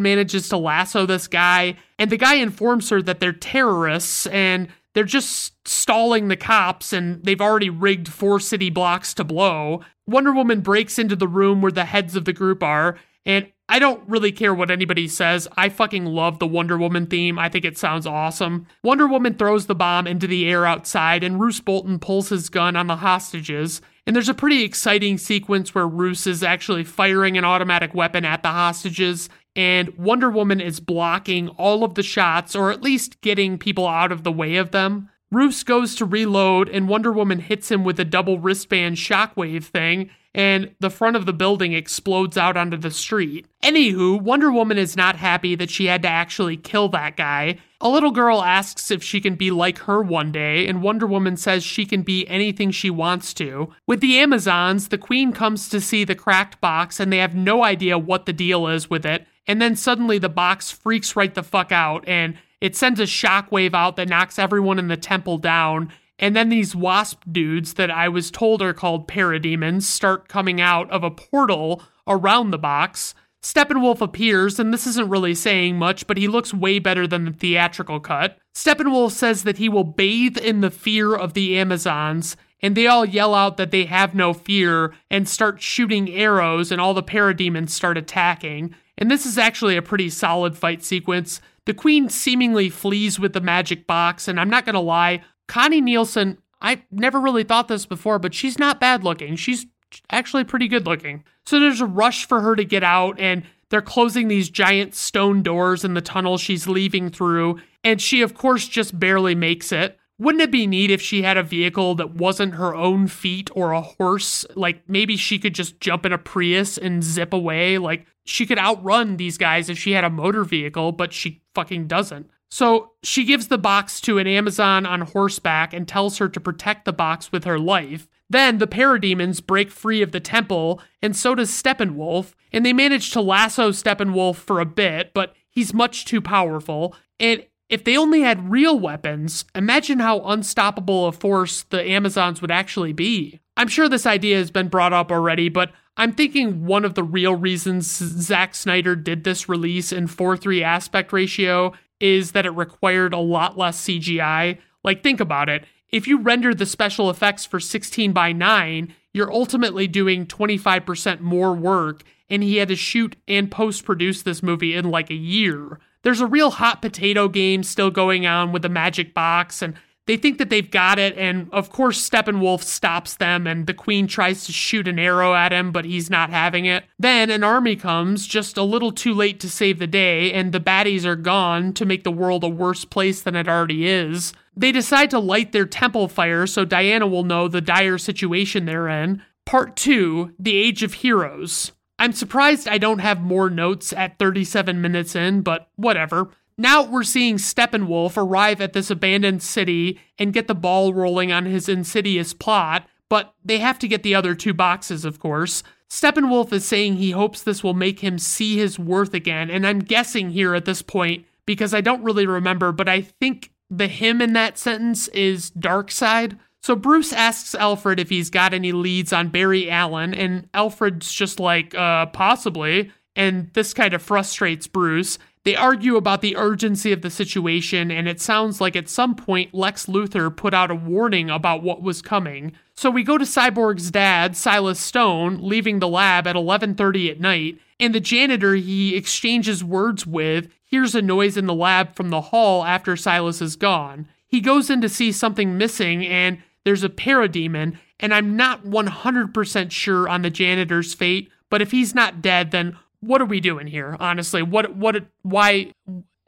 manages to lasso this guy, and the guy informs her that they're terrorists and they're just stalling the cops and they've already rigged four city blocks to blow. Wonder Woman breaks into the room where the heads of the group are, and I don't really care what anybody says. I fucking love the Wonder Woman theme. I think it sounds awesome. Wonder Woman throws the bomb into the air outside, and Roose Bolton pulls his gun on the hostages. And there's a pretty exciting sequence where Roose is actually firing an automatic weapon at the hostages, and Wonder Woman is blocking all of the shots, or at least getting people out of the way of them. Roose goes to reload, and Wonder Woman hits him with a double wristband shockwave thing, and the front of the building explodes out onto the street. Anywho, Wonder Woman is not happy that she had to actually kill that guy. A little girl asks if she can be like her one day, and Wonder Woman says she can be anything she wants to. With the Amazons, the Queen comes to see the cracked box, and they have no idea what the deal is with it. And then suddenly the box freaks right the fuck out, and it sends a shockwave out that knocks everyone in the temple down and then these wasp dudes that I was told are called parademons start coming out of a portal around the box. Steppenwolf appears, and this isn't really saying much, but he looks way better than the theatrical cut. Steppenwolf says that he will bathe in the fear of the Amazons, and they all yell out that they have no fear and start shooting arrows, and all the parademons start attacking. And this is actually a pretty solid fight sequence. The queen seemingly flees with the magic box, and I'm not gonna lie, Connie Nielsen, I never really thought this before, but she's not bad looking. She's actually pretty good looking. So there's a rush for her to get out, and they're closing these giant stone doors in the tunnel she's leaving through, and she, of course, just barely makes it. Wouldn't it be neat if she had a vehicle that wasn't her own feet or a horse? Like maybe she could just jump in a Prius and zip away. Like she could outrun these guys if she had a motor vehicle, but she fucking doesn't. So she gives the box to an Amazon on horseback and tells her to protect the box with her life. Then the parademons break free of the temple, and so does Steppenwolf, and they manage to lasso Steppenwolf for a bit, but he's much too powerful. And if they only had real weapons, imagine how unstoppable a force the Amazons would actually be. I'm sure this idea has been brought up already, but I'm thinking one of the real reasons Zack Snyder did this release in 4 3 aspect ratio is that it required a lot less CGI. Like, think about it. If you render the special effects for 16 by 9, you're ultimately doing 25% more work, and he had to shoot and post produce this movie in like a year. There's a real hot potato game still going on with the magic box, and they think that they've got it, and of course, Steppenwolf stops them, and the queen tries to shoot an arrow at him, but he's not having it. Then an army comes, just a little too late to save the day, and the baddies are gone to make the world a worse place than it already is. They decide to light their temple fire so Diana will know the dire situation they're in. Part 2 The Age of Heroes. I'm surprised I don't have more notes at 37 minutes in, but whatever. Now we're seeing Steppenwolf arrive at this abandoned city and get the ball rolling on his insidious plot, but they have to get the other two boxes, of course. Steppenwolf is saying he hopes this will make him see his worth again, and I'm guessing here at this point because I don't really remember, but I think the him in that sentence is Darkseid. So Bruce asks Alfred if he's got any leads on Barry Allen, and Alfred's just like, uh, possibly. And this kind of frustrates Bruce. They argue about the urgency of the situation, and it sounds like at some point Lex Luthor put out a warning about what was coming. So we go to Cyborg's dad, Silas Stone, leaving the lab at 11:30 at night, and the janitor he exchanges words with hears a noise in the lab from the hall after Silas is gone. He goes in to see something missing and there's a parademon, and I'm not 100% sure on the janitor's fate, but if he's not dead, then what are we doing here? Honestly, what what why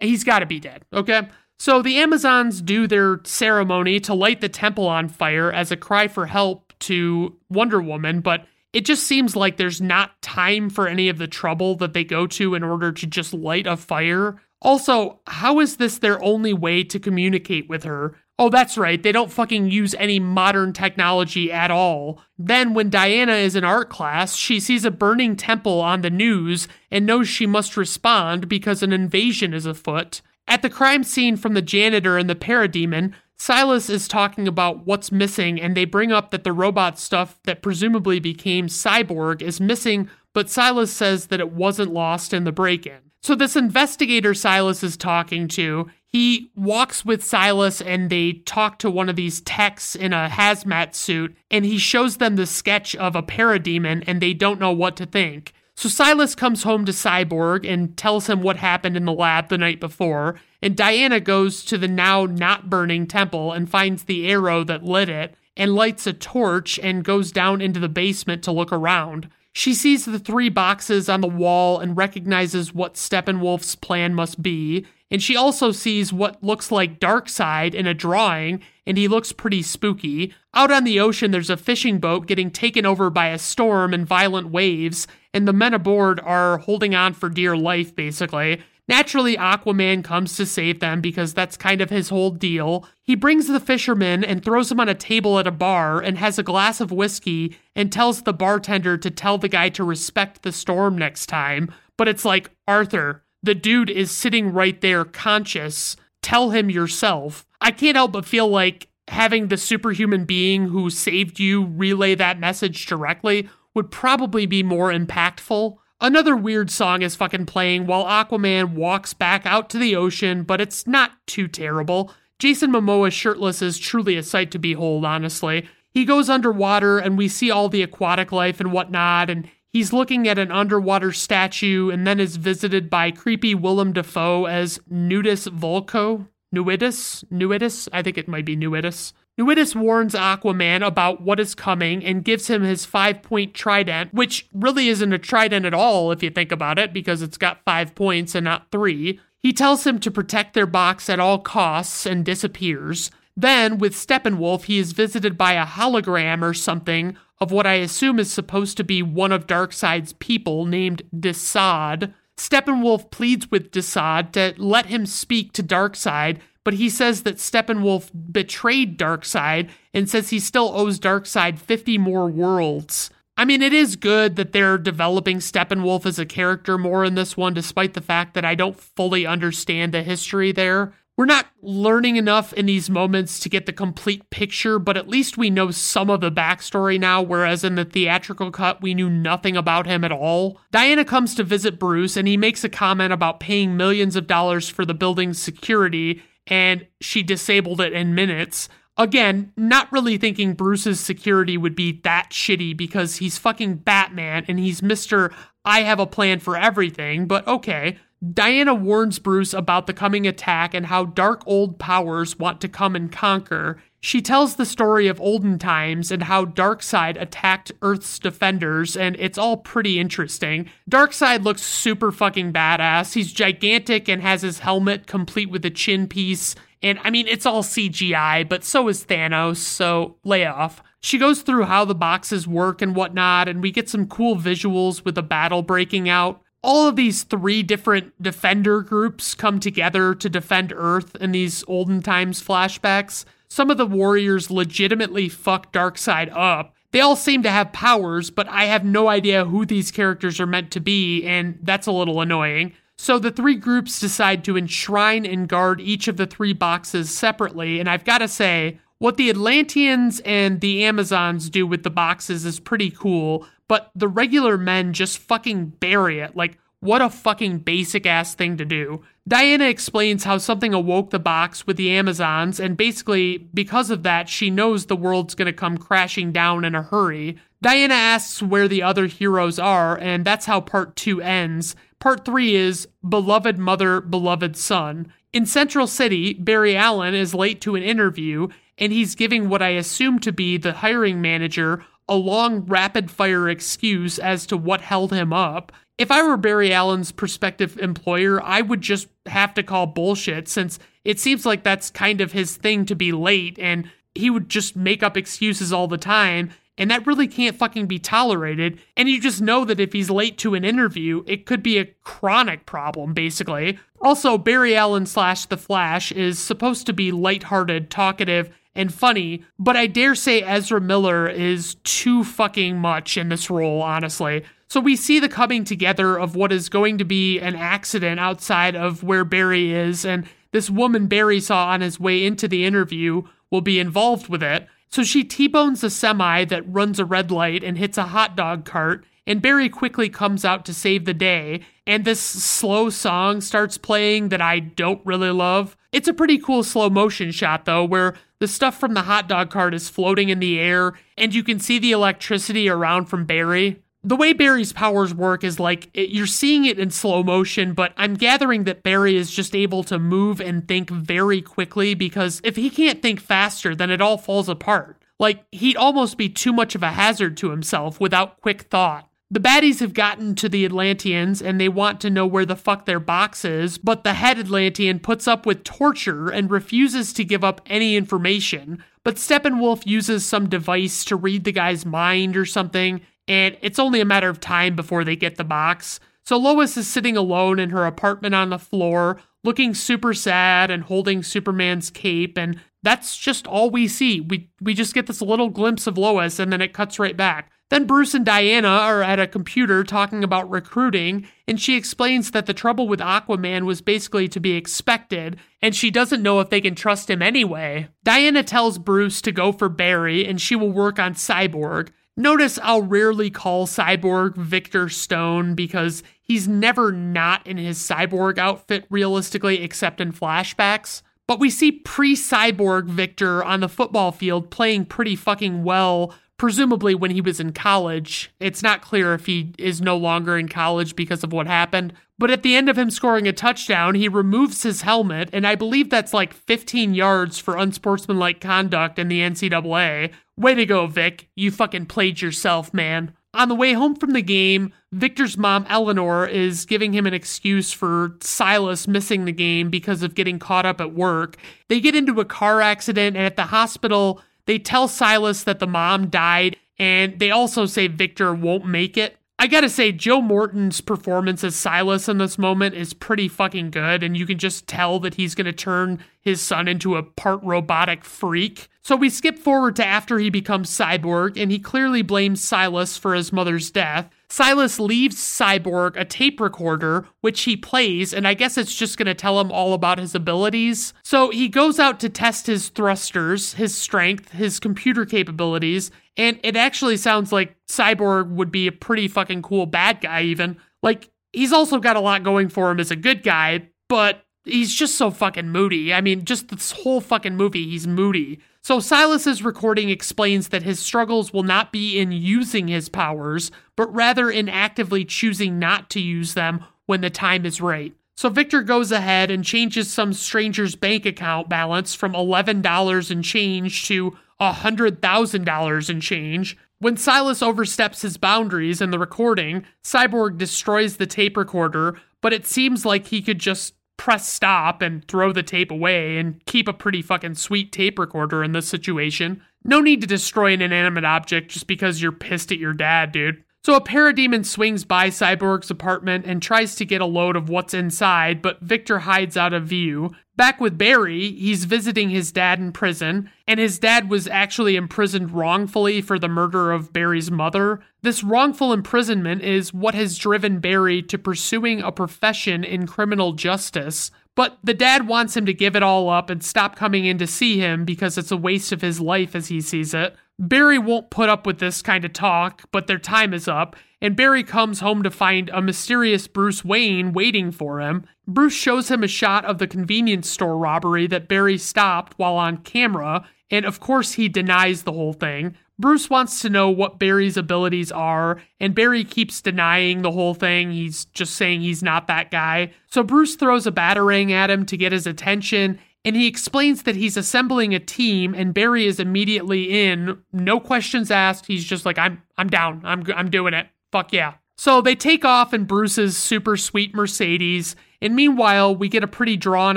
he's got to be dead, okay? So the Amazons do their ceremony to light the temple on fire as a cry for help to Wonder Woman, but it just seems like there's not time for any of the trouble that they go to in order to just light a fire. Also, how is this their only way to communicate with her? Oh, that's right, they don't fucking use any modern technology at all. Then, when Diana is in art class, she sees a burning temple on the news and knows she must respond because an invasion is afoot. At the crime scene from the janitor and the parademon, Silas is talking about what's missing, and they bring up that the robot stuff that presumably became Cyborg is missing, but Silas says that it wasn't lost in the break in. So, this investigator Silas is talking to, he walks with Silas and they talk to one of these techs in a hazmat suit, and he shows them the sketch of a parademon, and they don't know what to think. So Silas comes home to Cyborg and tells him what happened in the lab the night before, and Diana goes to the now not burning temple and finds the arrow that lit it and lights a torch and goes down into the basement to look around. She sees the three boxes on the wall and recognizes what Steppenwolf's plan must be, and she also sees what looks like Darkseid in a drawing, and he looks pretty spooky. Out on the ocean, there's a fishing boat getting taken over by a storm and violent waves, and the men aboard are holding on for dear life, basically. Naturally, Aquaman comes to save them because that's kind of his whole deal. He brings the fisherman and throws him on a table at a bar and has a glass of whiskey and tells the bartender to tell the guy to respect the storm next time. But it's like, Arthur, the dude is sitting right there conscious. Tell him yourself. I can't help but feel like having the superhuman being who saved you relay that message directly would probably be more impactful. Another weird song is fucking playing while Aquaman walks back out to the ocean, but it's not too terrible. Jason Momoa shirtless is truly a sight to behold, honestly. He goes underwater and we see all the aquatic life and whatnot, and He's looking at an underwater statue and then is visited by creepy Willem Dafoe as Nudus Vulko. Nuidis? Nuidis? I think it might be Nuidis. Nuidis warns Aquaman about what is coming and gives him his five point trident, which really isn't a trident at all if you think about it, because it's got five points and not three. He tells him to protect their box at all costs and disappears. Then, with Steppenwolf, he is visited by a hologram or something of what I assume is supposed to be one of Darkseid's people named Desaad. Steppenwolf pleads with Desaad to let him speak to Darkseid, but he says that Steppenwolf betrayed Darkseid and says he still owes Darkseid 50 more worlds. I mean, it is good that they're developing Steppenwolf as a character more in this one, despite the fact that I don't fully understand the history there. We're not learning enough in these moments to get the complete picture, but at least we know some of the backstory now, whereas in the theatrical cut, we knew nothing about him at all. Diana comes to visit Bruce, and he makes a comment about paying millions of dollars for the building's security, and she disabled it in minutes. Again, not really thinking Bruce's security would be that shitty because he's fucking Batman and he's Mr. I have a plan for everything, but okay. Diana warns Bruce about the coming attack and how dark old powers want to come and conquer. She tells the story of olden times and how Darkseid attacked Earth's defenders, and it's all pretty interesting. Darkseid looks super fucking badass. He's gigantic and has his helmet complete with a chin piece. And I mean, it's all CGI, but so is Thanos, so lay off. She goes through how the boxes work and whatnot, and we get some cool visuals with a battle breaking out all of these three different defender groups come together to defend Earth in these olden times flashbacks. Some of the warriors legitimately fuck Darkseid up. They all seem to have powers, but I have no idea who these characters are meant to be, and that's a little annoying. So the three groups decide to enshrine and guard each of the three boxes separately, and I've got to say, what the Atlanteans and the Amazons do with the boxes is pretty cool, but the regular men just fucking bury it. Like, What a fucking basic ass thing to do. Diana explains how something awoke the box with the Amazons, and basically, because of that, she knows the world's gonna come crashing down in a hurry. Diana asks where the other heroes are, and that's how part two ends. Part three is Beloved Mother, Beloved Son. In Central City, Barry Allen is late to an interview, and he's giving what I assume to be the hiring manager a long, rapid fire excuse as to what held him up. If I were Barry Allen's prospective employer, I would just have to call bullshit since it seems like that's kind of his thing to be late and he would just make up excuses all the time. And that really can't fucking be tolerated. And you just know that if he's late to an interview, it could be a chronic problem, basically. Also, Barry Allen slash The Flash is supposed to be lighthearted, talkative, and funny, but I dare say Ezra Miller is too fucking much in this role, honestly. So we see the coming together of what is going to be an accident outside of where Barry is, and this woman Barry saw on his way into the interview will be involved with it. So she T bones a semi that runs a red light and hits a hot dog cart, and Barry quickly comes out to save the day. And this slow song starts playing that I don't really love. It's a pretty cool slow motion shot, though, where the stuff from the hot dog cart is floating in the air, and you can see the electricity around from Barry the way Barry's powers work is like it, you're seeing it in slow motion, but I'm gathering that Barry is just able to move and think very quickly because if he can't think faster, then it all falls apart. Like, he'd almost be too much of a hazard to himself without quick thought. The baddies have gotten to the Atlanteans and they want to know where the fuck their box is, but the head Atlantean puts up with torture and refuses to give up any information. But Steppenwolf uses some device to read the guy's mind or something, and it's only a matter of time before they get the box. So Lois is sitting alone in her apartment on the floor, looking super sad and holding Superman's cape, and that's just all we see. We we just get this little glimpse of Lois and then it cuts right back. Then Bruce and Diana are at a computer talking about recruiting, and she explains that the trouble with Aquaman was basically to be expected, and she doesn't know if they can trust him anyway. Diana tells Bruce to go for Barry, and she will work on Cyborg. Notice I'll rarely call Cyborg Victor Stone because he's never not in his cyborg outfit realistically, except in flashbacks. But we see pre cyborg Victor on the football field playing pretty fucking well, presumably when he was in college. It's not clear if he is no longer in college because of what happened. But at the end of him scoring a touchdown, he removes his helmet, and I believe that's like 15 yards for unsportsmanlike conduct in the NCAA. Way to go, Vic. You fucking played yourself, man. On the way home from the game, Victor's mom, Eleanor, is giving him an excuse for Silas missing the game because of getting caught up at work. They get into a car accident, and at the hospital, they tell Silas that the mom died, and they also say Victor won't make it. I gotta say, Joe Morton's performance as Silas in this moment is pretty fucking good, and you can just tell that he's gonna turn his son into a part robotic freak. So we skip forward to after he becomes cyborg, and he clearly blames Silas for his mother's death. Silas leaves Cyborg a tape recorder, which he plays, and I guess it's just going to tell him all about his abilities. So he goes out to test his thrusters, his strength, his computer capabilities, and it actually sounds like Cyborg would be a pretty fucking cool bad guy, even. Like, he's also got a lot going for him as a good guy, but he's just so fucking moody. I mean, just this whole fucking movie, he's moody. So Silas's recording explains that his struggles will not be in using his powers, but rather in actively choosing not to use them when the time is right. So Victor goes ahead and changes some stranger's bank account balance from $11 and change to $100,000 and change. When Silas oversteps his boundaries in the recording, Cyborg destroys the tape recorder, but it seems like he could just press stop and throw the tape away and keep a pretty fucking sweet tape recorder in this situation. No need to destroy an inanimate object just because you're pissed at your dad, dude. So a parademon swings by Cyborg's apartment and tries to get a load of what's inside, but Victor hides out of view. Back with Barry, he's visiting his dad in prison, and his dad was actually imprisoned wrongfully for the murder of Barry's mother. This wrongful imprisonment is what has driven Barry to pursuing a profession in criminal justice. But the dad wants him to give it all up and stop coming in to see him because it's a waste of his life as he sees it. Barry won't put up with this kind of talk, but their time is up, and Barry comes home to find a mysterious Bruce Wayne waiting for him. Bruce shows him a shot of the convenience store robbery that Barry stopped while on camera, and of course he denies the whole thing. Bruce wants to know what Barry's abilities are, and Barry keeps denying the whole thing. He's just saying he's not that guy. So Bruce throws a batarang at him to get his attention, and he explains that he's assembling a team, and Barry is immediately in. No questions asked. He's just like, "I'm, I'm down. I'm, I'm doing it. Fuck yeah." So they take off in Bruce's super sweet Mercedes, and meanwhile, we get a pretty drawn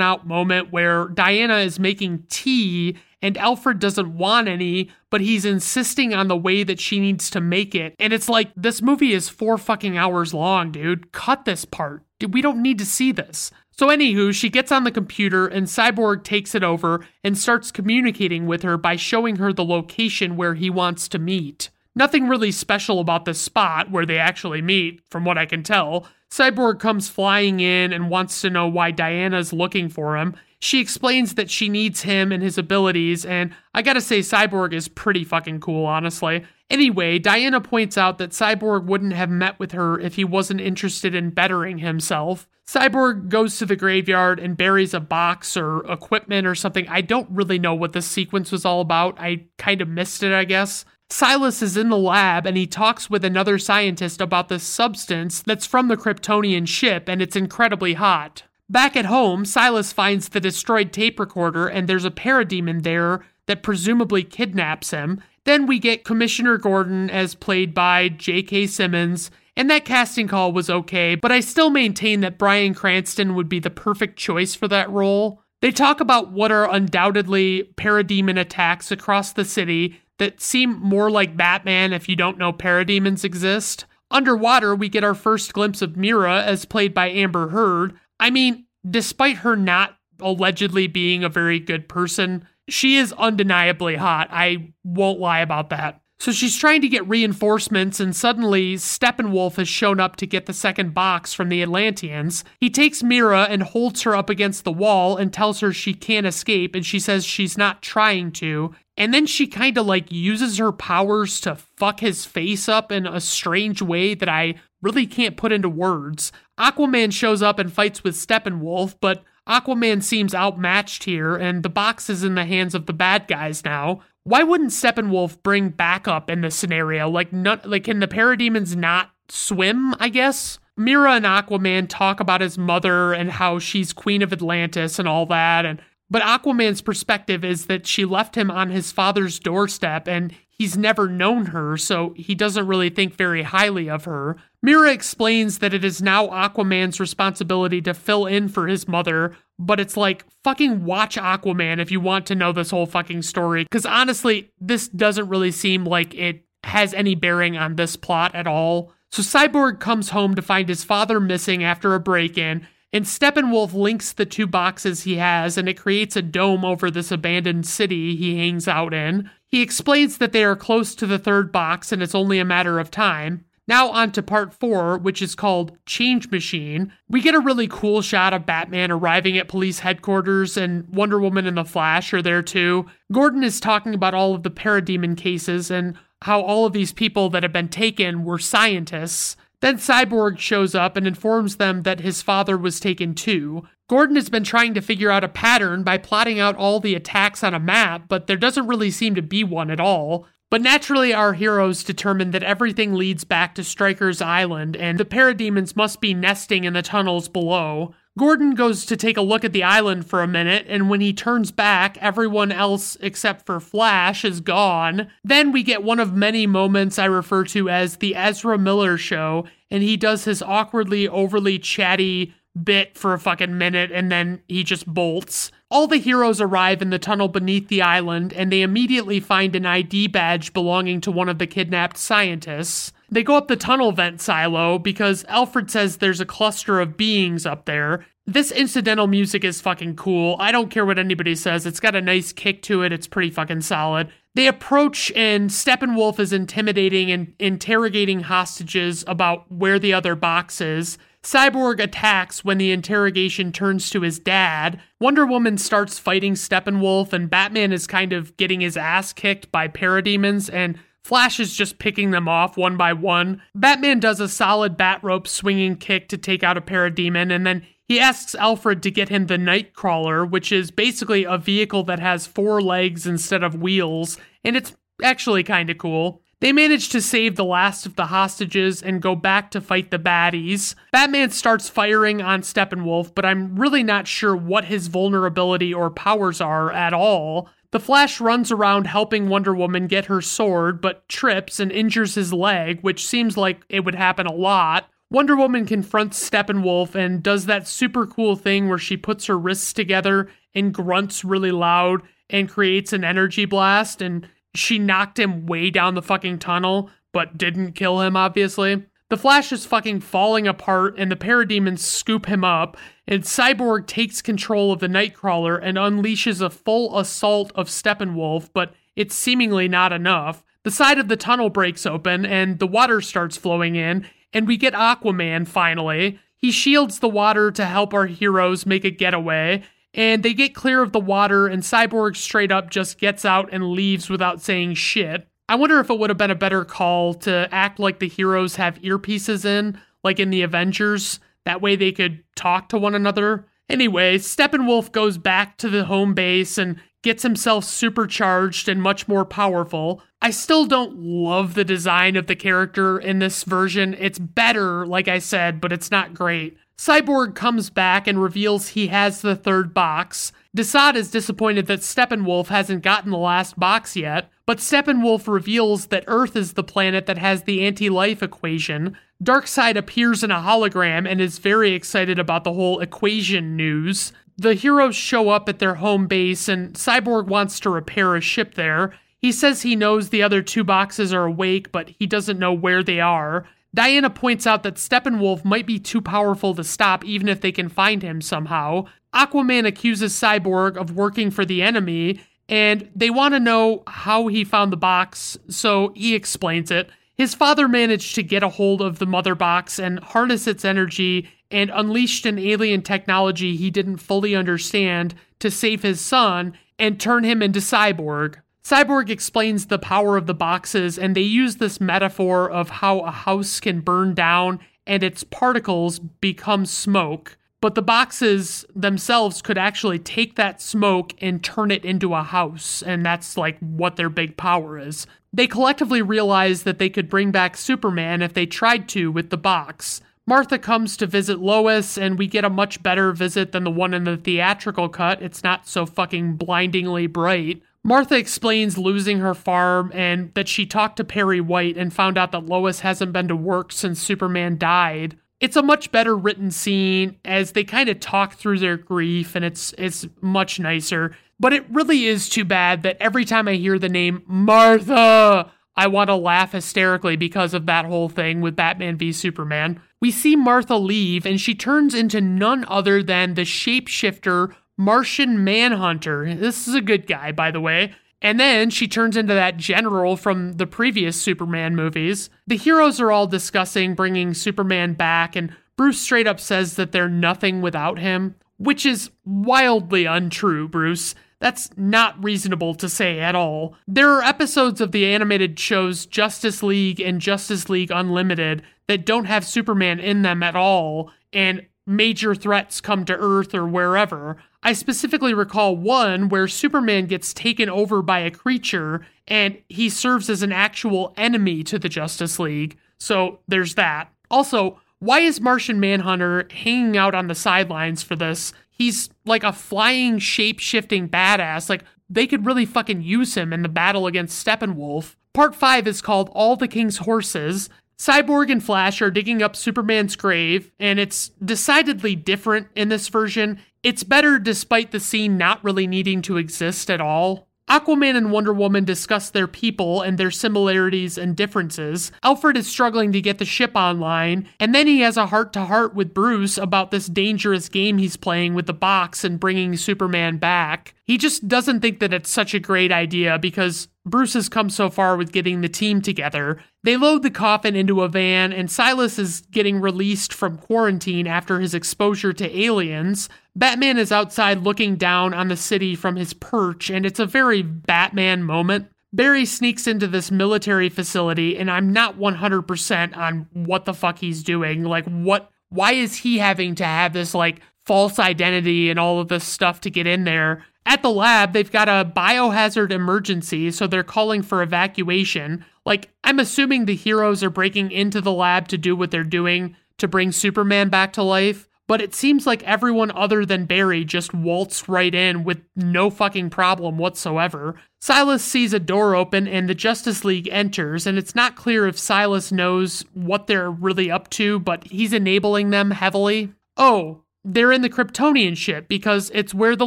out moment where Diana is making tea and Alfred doesn't want any, but he's insisting on the way that she needs to make it. And it's like, this movie is four fucking hours long, dude. Cut this part. We don't need to see this. So, anywho, she gets on the computer and Cyborg takes it over and starts communicating with her by showing her the location where he wants to meet. Nothing really special about the spot where they actually meet, from what I can tell. Cyborg comes flying in and wants to know why Diana's looking for him, she explains that she needs him and his abilities, and I gotta say, Cyborg is pretty fucking cool, honestly. Anyway, Diana points out that Cyborg wouldn't have met with her if he wasn't interested in bettering himself. Cyborg goes to the graveyard and buries a box or equipment or something. I don't really know what this sequence was all about. I kind of missed it, I guess. Silas is in the lab and he talks with another scientist about this substance that's from the Kryptonian ship and it's incredibly hot. Back at home, Silas finds the destroyed tape recorder, and there's a parademon there that presumably kidnaps him. Then we get Commissioner Gordon as played by J.K. Simmons, and that casting call was okay, but I still maintain that Bryan Cranston would be the perfect choice for that role. They talk about what are undoubtedly parademon attacks across the city that seem more like Batman if you don't know parademons exist. Underwater, we get our first glimpse of Mera as played by Amber Heard, I mean, despite her not allegedly being a very good person, she is undeniably hot. I won't lie about that. So she's trying to get reinforcements, and suddenly Steppenwolf has shown up to get the second box from the Atlanteans. He takes Mera and holds her up against the wall and tells her she can't escape, and she says she's not trying to. And then she kind of like uses her powers to fuck his face up in a strange way that I really can't put into words. Aquaman shows up and fights with Steppenwolf, but Aquaman seems outmatched here, and the box is in the hands of the bad guys now. Why wouldn't Steppenwolf bring backup in this scenario? Like, not, like can the parademons not swim? I guess. Mera and Aquaman talk about his mother and how she's Queen of Atlantis and all that, and but Aquaman's perspective is that she left him on his father's doorstep and he's never known her, so he doesn't really think very highly of her. Mera explains that it is now Aquaman's responsibility to fill in for his mother, but it's like, fucking watch Aquaman if you want to know this whole fucking story. Because honestly, this doesn't really seem like it has any bearing on this plot at all. So Cyborg comes home to find his father missing after a break in, and Steppenwolf links the two boxes he has, and it creates a dome over this abandoned city he hangs out in. He explains that they are close to the third box and it's only a matter of time. Now, on to part four, which is called Change Machine. We get a really cool shot of Batman arriving at police headquarters, and Wonder Woman and the Flash are there too. Gordon is talking about all of the parademon cases and how all of these people that have been taken were scientists. Then Cyborg shows up and informs them that his father was taken too. Gordon has been trying to figure out a pattern by plotting out all the attacks on a map, but there doesn't really seem to be one at all. But naturally, our heroes determine that everything leads back to Stryker's Island, and the parademons must be nesting in the tunnels below. Gordon goes to take a look at the island for a minute, and when he turns back, everyone else except for Flash is gone. Then we get one of many moments I refer to as the Ezra Miller show, and he does his awkwardly overly chatty bit for a fucking minute and then he just bolts. All the heroes arrive in the tunnel beneath the island and they immediately find an ID badge belonging to one of the kidnapped scientists. They go up the tunnel vent silo because Alfred says there's a cluster of beings up there. This incidental music is fucking cool. I don't care what anybody says. It's got a nice kick to it. It's pretty fucking solid. They approach and Steppenwolf is intimidating and interrogating hostages about where the other box is. Cyborg attacks when the interrogation turns to his dad. Wonder Woman starts fighting Steppenwolf, and Batman is kind of getting his ass kicked by parademons, and Flash is just picking them off one by one. Batman does a solid bat rope swinging kick to take out a parademon, and then he asks Alfred to get him the Knightcrawler, which is basically a vehicle that has four legs instead of wheels, and it's actually kind of cool. They manage to save the last of the hostages and go back to fight the baddies. Batman starts firing on Steppenwolf, but I'm really not sure what his vulnerability or powers are at all. The Flash runs around helping Wonder Woman get her sword, but trips and injures his leg, which seems like it would happen a lot. Wonder Woman confronts Steppenwolf and does that super cool thing where she puts her wrists together and grunts really loud and creates an energy blast and she knocked him way down the fucking tunnel, but didn't kill him, obviously. The Flash is fucking falling apart, and the parademons scoop him up, and Cyborg takes control of the Knightcrawler and unleashes a full assault of Steppenwolf, but it's seemingly not enough. The side of the tunnel breaks open, and the water starts flowing in, and we get Aquaman finally. He shields the water to help our heroes make a getaway, and they get clear of the water, and Cyborg straight up just gets out and leaves without saying shit. I wonder if it would have been a better call to act like the heroes have earpieces in, like in the Avengers. That way they could talk to one another. Anyway, Steppenwolf goes back to the home base and gets himself supercharged and much more powerful. I still don't love the design of the character in this version. It's better, like I said, but it's not great. Cyborg comes back and reveals he has the third box. Desaad is disappointed that Steppenwolf hasn't gotten the last box yet, but Steppenwolf reveals that Earth is the planet that has the anti life equation. Darkseid appears in a hologram and is very excited about the whole equation news. The heroes show up at their home base, and Cyborg wants to repair a ship there. He says he knows the other two boxes are awake, but he doesn't know where they are. Diana points out that Steppenwolf might be too powerful to stop even if they can find him somehow. Aquaman accuses Cyborg of working for the enemy, and they want to know how he found the box, so he explains it. His father managed to get a hold of the mother box and harness its energy and unleashed an alien technology he didn't fully understand to save his son and turn him into Cyborg. Cyborg explains the power of the boxes, and they use this metaphor of how a house can burn down and its particles become smoke. But the boxes themselves could actually take that smoke and turn it into a house, and that's like what their big power is. They collectively realize that they could bring back Superman if they tried to with the box. Martha comes to visit Lois, and we get a much better visit than the one in the theatrical cut. It's not so fucking blindingly bright. Martha explains losing her farm and that she talked to Perry White and found out that Lois hasn't been to work since Superman died. It's a much better written scene as they kind of talk through their grief and it's it's much nicer. But it really is too bad that every time I hear the name Martha, I want to laugh hysterically because of that whole thing with Batman v Superman. We see Martha leave and she turns into none other than the shapeshifter Martian Manhunter. This is a good guy, by the way. And then she turns into that general from the previous Superman movies. The heroes are all discussing bringing Superman back, and Bruce straight up says that they're nothing without him, which is wildly untrue, Bruce. That's not reasonable to say at all. There are episodes of the animated shows Justice League and Justice League Unlimited that don't have Superman in them at all, and major threats come to Earth or wherever. I specifically recall one where Superman gets taken over by a creature and he serves as an actual enemy to the Justice League. So there's that. Also, why is Martian Manhunter hanging out on the sidelines for this? He's like a flying, shape shifting badass. Like, they could really fucking use him in the battle against Steppenwolf. Part 5 is called All the King's Horses. Cyborg and Flash are digging up Superman's grave, and it's decidedly different in this version. It's better despite the scene not really needing to exist at all. Aquaman and Wonder Woman discuss their people and their similarities and differences. Alfred is struggling to get the ship online, and then he has a heart to heart with Bruce about this dangerous game he's playing with the box and bringing Superman back. He just doesn't think that it's such a great idea because Bruce has come so far with getting the team together. They load the coffin into a van, and Silas is getting released from quarantine after his exposure to aliens. Batman is outside looking down on the city from his perch, and it's a very Batman moment. Barry sneaks into this military facility, and I'm not 100% on what the fuck he's doing. Like, what, why is he having to have this, like, false identity and all of this stuff to get in there? At the lab, they've got a biohazard emergency, so they're calling for evacuation. Like, I'm assuming the heroes are breaking into the lab to do what they're doing to bring Superman back to life but it seems like everyone other than Barry just waltzed right in with no fucking problem whatsoever. Silas sees a door open and the Justice League enters, and it's not clear if Silas knows what they're really up to, but he's enabling them heavily. Oh, they're in the Kryptonian ship because it's where the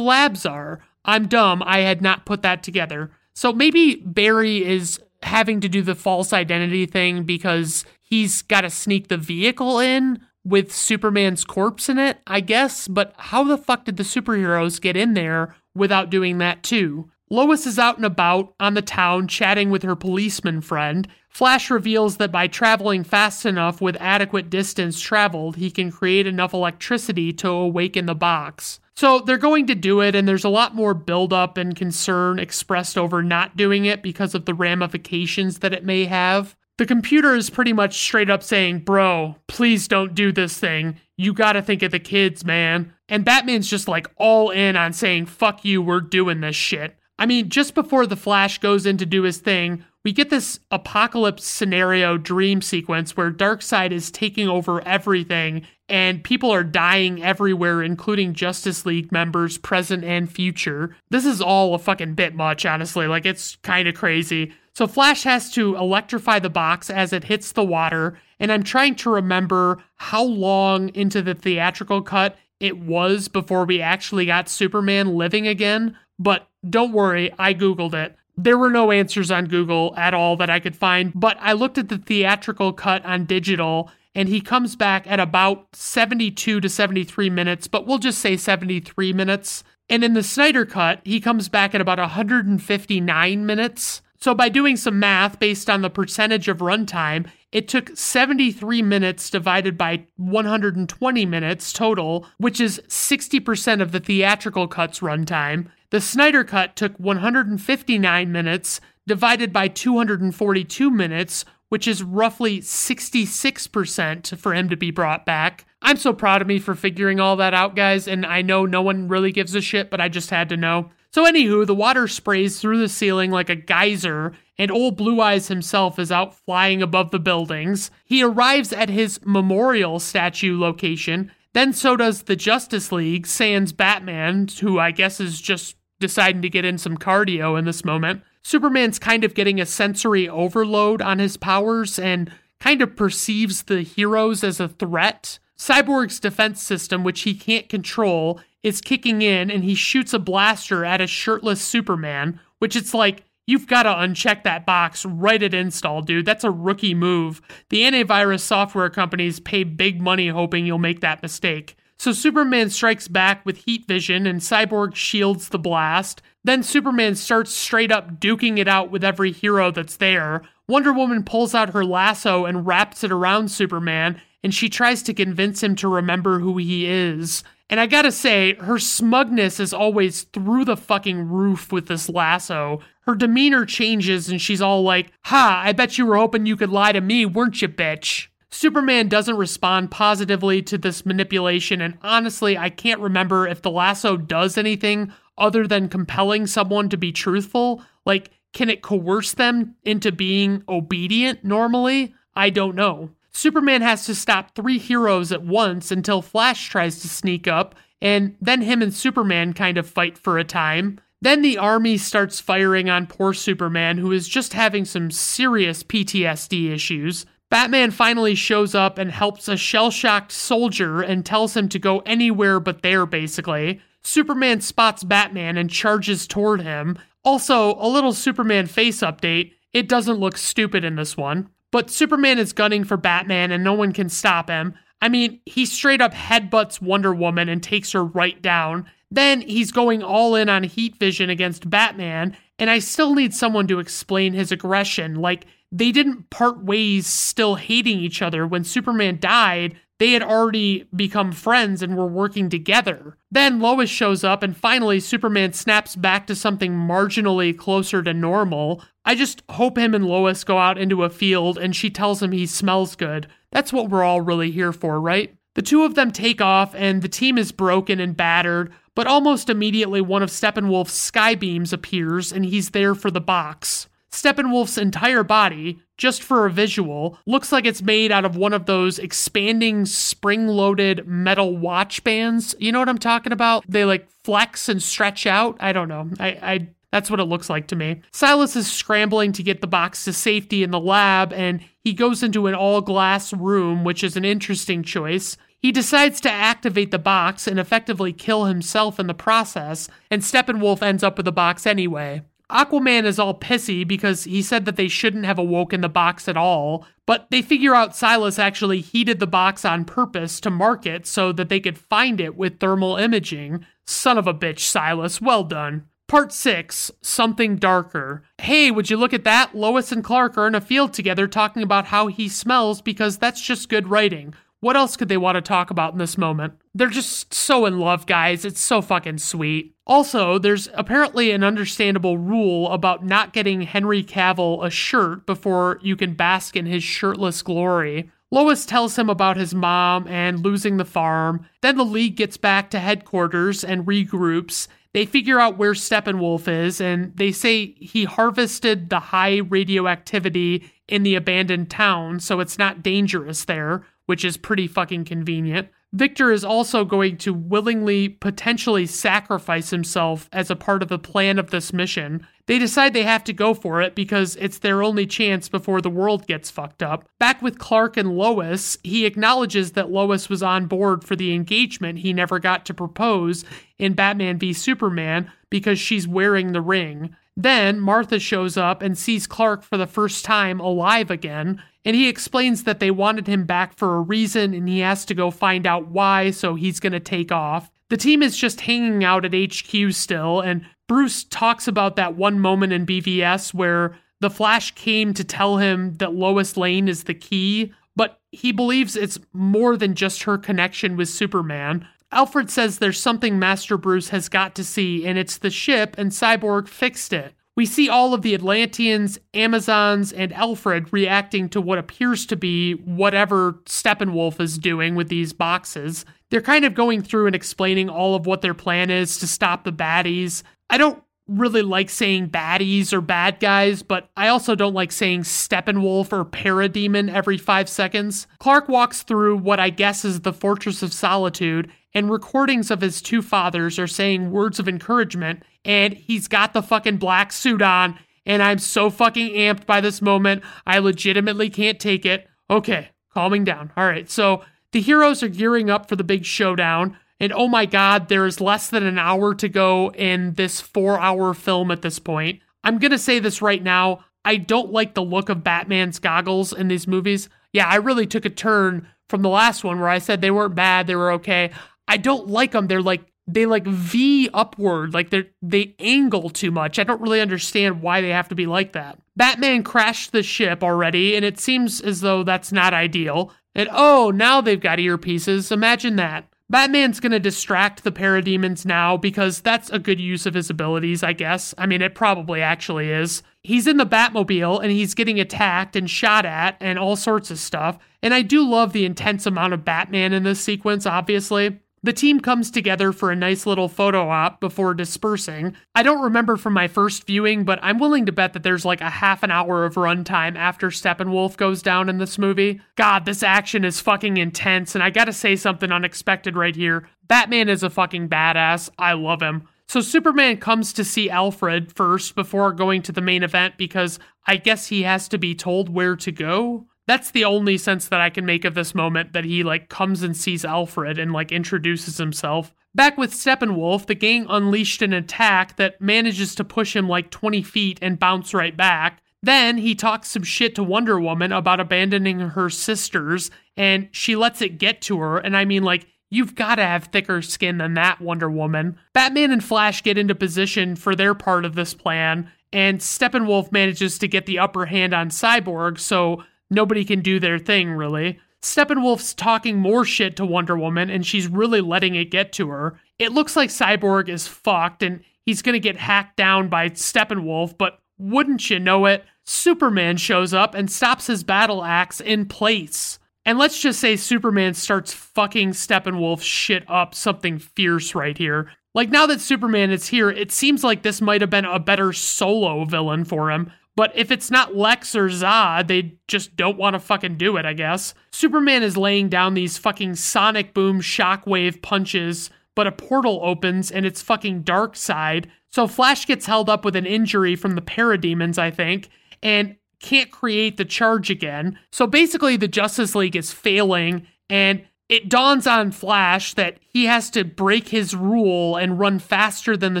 labs are. I'm dumb, I had not put that together. So maybe Barry is having to do the false identity thing because he's got to sneak the vehicle in with Superman's corpse in it, I guess, but how the fuck did the superheroes get in there without doing that too? Lois is out and about on the town chatting with her policeman friend. Flash reveals that by traveling fast enough with adequate distance traveled, he can create enough electricity to awaken the box. So they're going to do it, and there's a lot more buildup and concern expressed over not doing it because of the ramifications that it may have. The computer is pretty much straight up saying, Bro, please don't do this thing. You gotta think of the kids, man. And Batman's just like all in on saying, Fuck you, we're doing this shit. I mean, just before the Flash goes in to do his thing, we get this apocalypse scenario dream sequence where Darkseid is taking over everything and people are dying everywhere, including Justice League members, present and future. This is all a fucking bit much, honestly. Like, it's kind of crazy. So Flash has to electrify the box as it hits the water, and I'm trying to remember how long into the theatrical cut it was before we actually got Superman living again. But don't worry, I Googled it. There were no answers on Google at all that I could find, but I looked at the theatrical cut on digital and he comes back at about 72 to 73 minutes, but we'll just say 73 minutes. And in the Snyder cut, he comes back at about 159 minutes. So, by doing some math based on the percentage of runtime, it took 73 minutes divided by 120 minutes total, which is 60% of the theatrical cut's runtime. The Snyder cut took 159 minutes divided by 242 minutes, which is roughly 66% for him to be brought back. I'm so proud of me for figuring all that out, guys, and I know no one really gives a shit, but I just had to know. So, anywho, the water sprays through the ceiling like a geyser, and old Blue Eyes himself is out flying above the buildings. He arrives at his memorial statue location, then so does the Justice League, sans Batman, who I guess is just deciding to get in some cardio in this moment. Superman's kind of getting a sensory overload on his powers and kind of perceives the heroes as a threat. Cyborg's defense system, which he can't control, is kicking in and he shoots a blaster at a shirtless Superman, which it's like, you've got to uncheck that box right at install, dude. That's a rookie move. The antivirus software companies pay big money hoping you'll make that mistake. So Superman strikes back with heat vision and Cyborg shields the blast. Then Superman starts straight up duking it out with every hero that's there. Wonder Woman pulls out her lasso and wraps it around Superman, and she tries to convince him to remember who he is. And I gotta say, her smugness is always through the fucking roof with this lasso. Her demeanor changes and she's all like, Ha, I bet you were hoping you could lie to me, weren't you, bitch? Superman doesn't respond positively to this manipulation, and honestly, I can't remember if the lasso does anything other than compelling someone to be truthful. Like, can it coerce them into being obedient normally? I don't know. Superman has to stop three heroes at once until Flash tries to sneak up, and then him and Superman kind of fight for a time. Then the army starts firing on poor Superman, who is just having some serious PTSD issues. Batman finally shows up and helps a shell shocked soldier and tells him to go anywhere but there, basically. Superman spots Batman and charges toward him. Also, a little Superman face update. It doesn't look stupid in this one. But Superman is gunning for Batman and no one can stop him. I mean, he straight up headbutts Wonder Woman and takes her right down. Then he's going all in on heat vision against Batman, and I still need someone to explain his aggression. Like, they didn't part ways still hating each other. When Superman died, they had already become friends and were working together. Then Lois shows up, and finally, Superman snaps back to something marginally closer to normal. I just hope him and Lois go out into a field and she tells him he smells good. That's what we're all really here for, right? The two of them take off, and the team is broken and battered, but almost immediately one of Steppenwolf's sky beams appears, and he's there for the box. Steppenwolf's entire body, just for a visual, looks like it's made out of one of those expanding spring loaded metal watch bands. You know what I'm talking about? They like flex and stretch out. I don't know. I, I that's what it looks like to me. Silas is scrambling to get the box to safety in the lab, and he goes into an all glass room, which is an interesting choice. He decides to activate the box and effectively kill himself in the process, and Steppenwolf ends up with the box anyway. Aquaman is all pissy because he said that they shouldn't have awoken the box at all, but they figure out Silas actually heated the box on purpose to mark it so that they could find it with thermal imaging. Son of a bitch, Silas, well done. Part 6 Something Darker. Hey, would you look at that? Lois and Clark are in a field together talking about how he smells because that's just good writing. What else could they want to talk about in this moment? They're just so in love, guys. It's so fucking sweet. Also, there's apparently an understandable rule about not getting Henry Cavill a shirt before you can bask in his shirtless glory. Lois tells him about his mom and losing the farm. Then the League gets back to headquarters and regroups. They figure out where Steppenwolf is, and they say he harvested the high radioactivity in the abandoned town, so it's not dangerous there which is pretty fucking convenient. Victor is also going to willingly, potentially sacrifice himself as a part of the plan of this mission. They decide they have to go for it because it's their only chance before the world gets fucked up. Back with Clark and Lois, he acknowledges that Lois was on board for the engagement he never got to propose in Batman v Superman because she's wearing the ring. Then Martha shows up and sees Clark for the first time alive again, and he explains that they wanted him back for a reason and he has to go find out why, so he's going to take off. The team is just hanging out at HQ still, and Bruce talks about that one moment in BVS where the Flash came to tell him that Lois Lane is the key, but he believes it's more than just her connection with Superman. Alfred says there's something Master Bruce has got to see, and it's the ship, and Cyborg fixed it. We see all of the Atlanteans, Amazons, and Alfred reacting to what appears to be whatever Steppenwolf is doing with these boxes. They're kind of going through and explaining all of what their plan is to stop the baddies. I don't really like saying baddies or bad guys, but I also don't like saying Steppenwolf or Parademon every five seconds. Clark walks through what I guess is the Fortress of Solitude, and recordings of his two fathers are saying words of encouragement, and he's got the fucking black suit on, and I'm so fucking amped by this moment. I legitimately can't take it. Okay, calming down. All right, so the heroes are gearing up for the big showdown. And oh my God, there is less than an hour to go in this four hour film at this point. I'm to say this right now. I don't like the look of Batman's goggles in these movies. Yeah, I really took a turn from the last one where I said they weren't bad, they were okay. I don't like them. They're like they like V upward, like they they angle too much. I don't really understand why they have to be like that. Batman crashed the ship already, and it seems as though that's not ideal. And oh, now they've got earpieces. Imagine that. Batman's gonna distract the parademons now because that's a good use of his abilities, I guess. I mean, it probably actually is. He's in the Batmobile and he's getting attacked and shot at and all sorts of stuff. And I do love the intense amount of Batman in this sequence, obviously. The team comes together for a nice little photo op before dispersing. I don't remember from my first viewing, but I'm willing to bet that there's like a half an hour of runtime after Steppenwolf goes down in this movie. God, this action is fucking intense, and I gotta say something unexpected right here. Batman is a fucking badass. I love him. So Superman comes to see Alfred first before going to the main event because I guess he has to be told where to go that's the only sense that I can make of this moment that he like comes and sees Alfred and like introduces himself. Back with Steppenwolf, the gang unleashed an attack that manages to push him like 20 feet and bounce right back. Then he talks some shit to Wonder Woman about abandoning her sisters, and she lets it get to her. And I mean, like, you've got to have thicker skin than that, Wonder Woman. Batman and Flash get into position for their part of this plan, and Steppenwolf manages to get the upper hand on Cyborg, so nobody can do their thing, really. Steppenwolf's talking more shit to Wonder Woman, and she's really letting it get to her. It looks like Cyborg is fucked, and he's gonna get hacked down by Steppenwolf, but wouldn't you know it, Superman shows up and stops his battle axe in place. And let's just say Superman starts fucking Steppenwolf shit up something fierce right here. Like now that Superman is here, it seems like this might have been a better solo villain for him. But if it's not Lex or Zod, they just don't want to fucking do it, I guess. Superman is laying down these fucking sonic boom shockwave punches, but a portal opens and it's fucking Darkseid. So Flash gets held up with an injury from the parademons, I think, and can't create the charge again. So basically, the Justice League is failing, and it dawns on Flash that he has to break his rule and run faster than the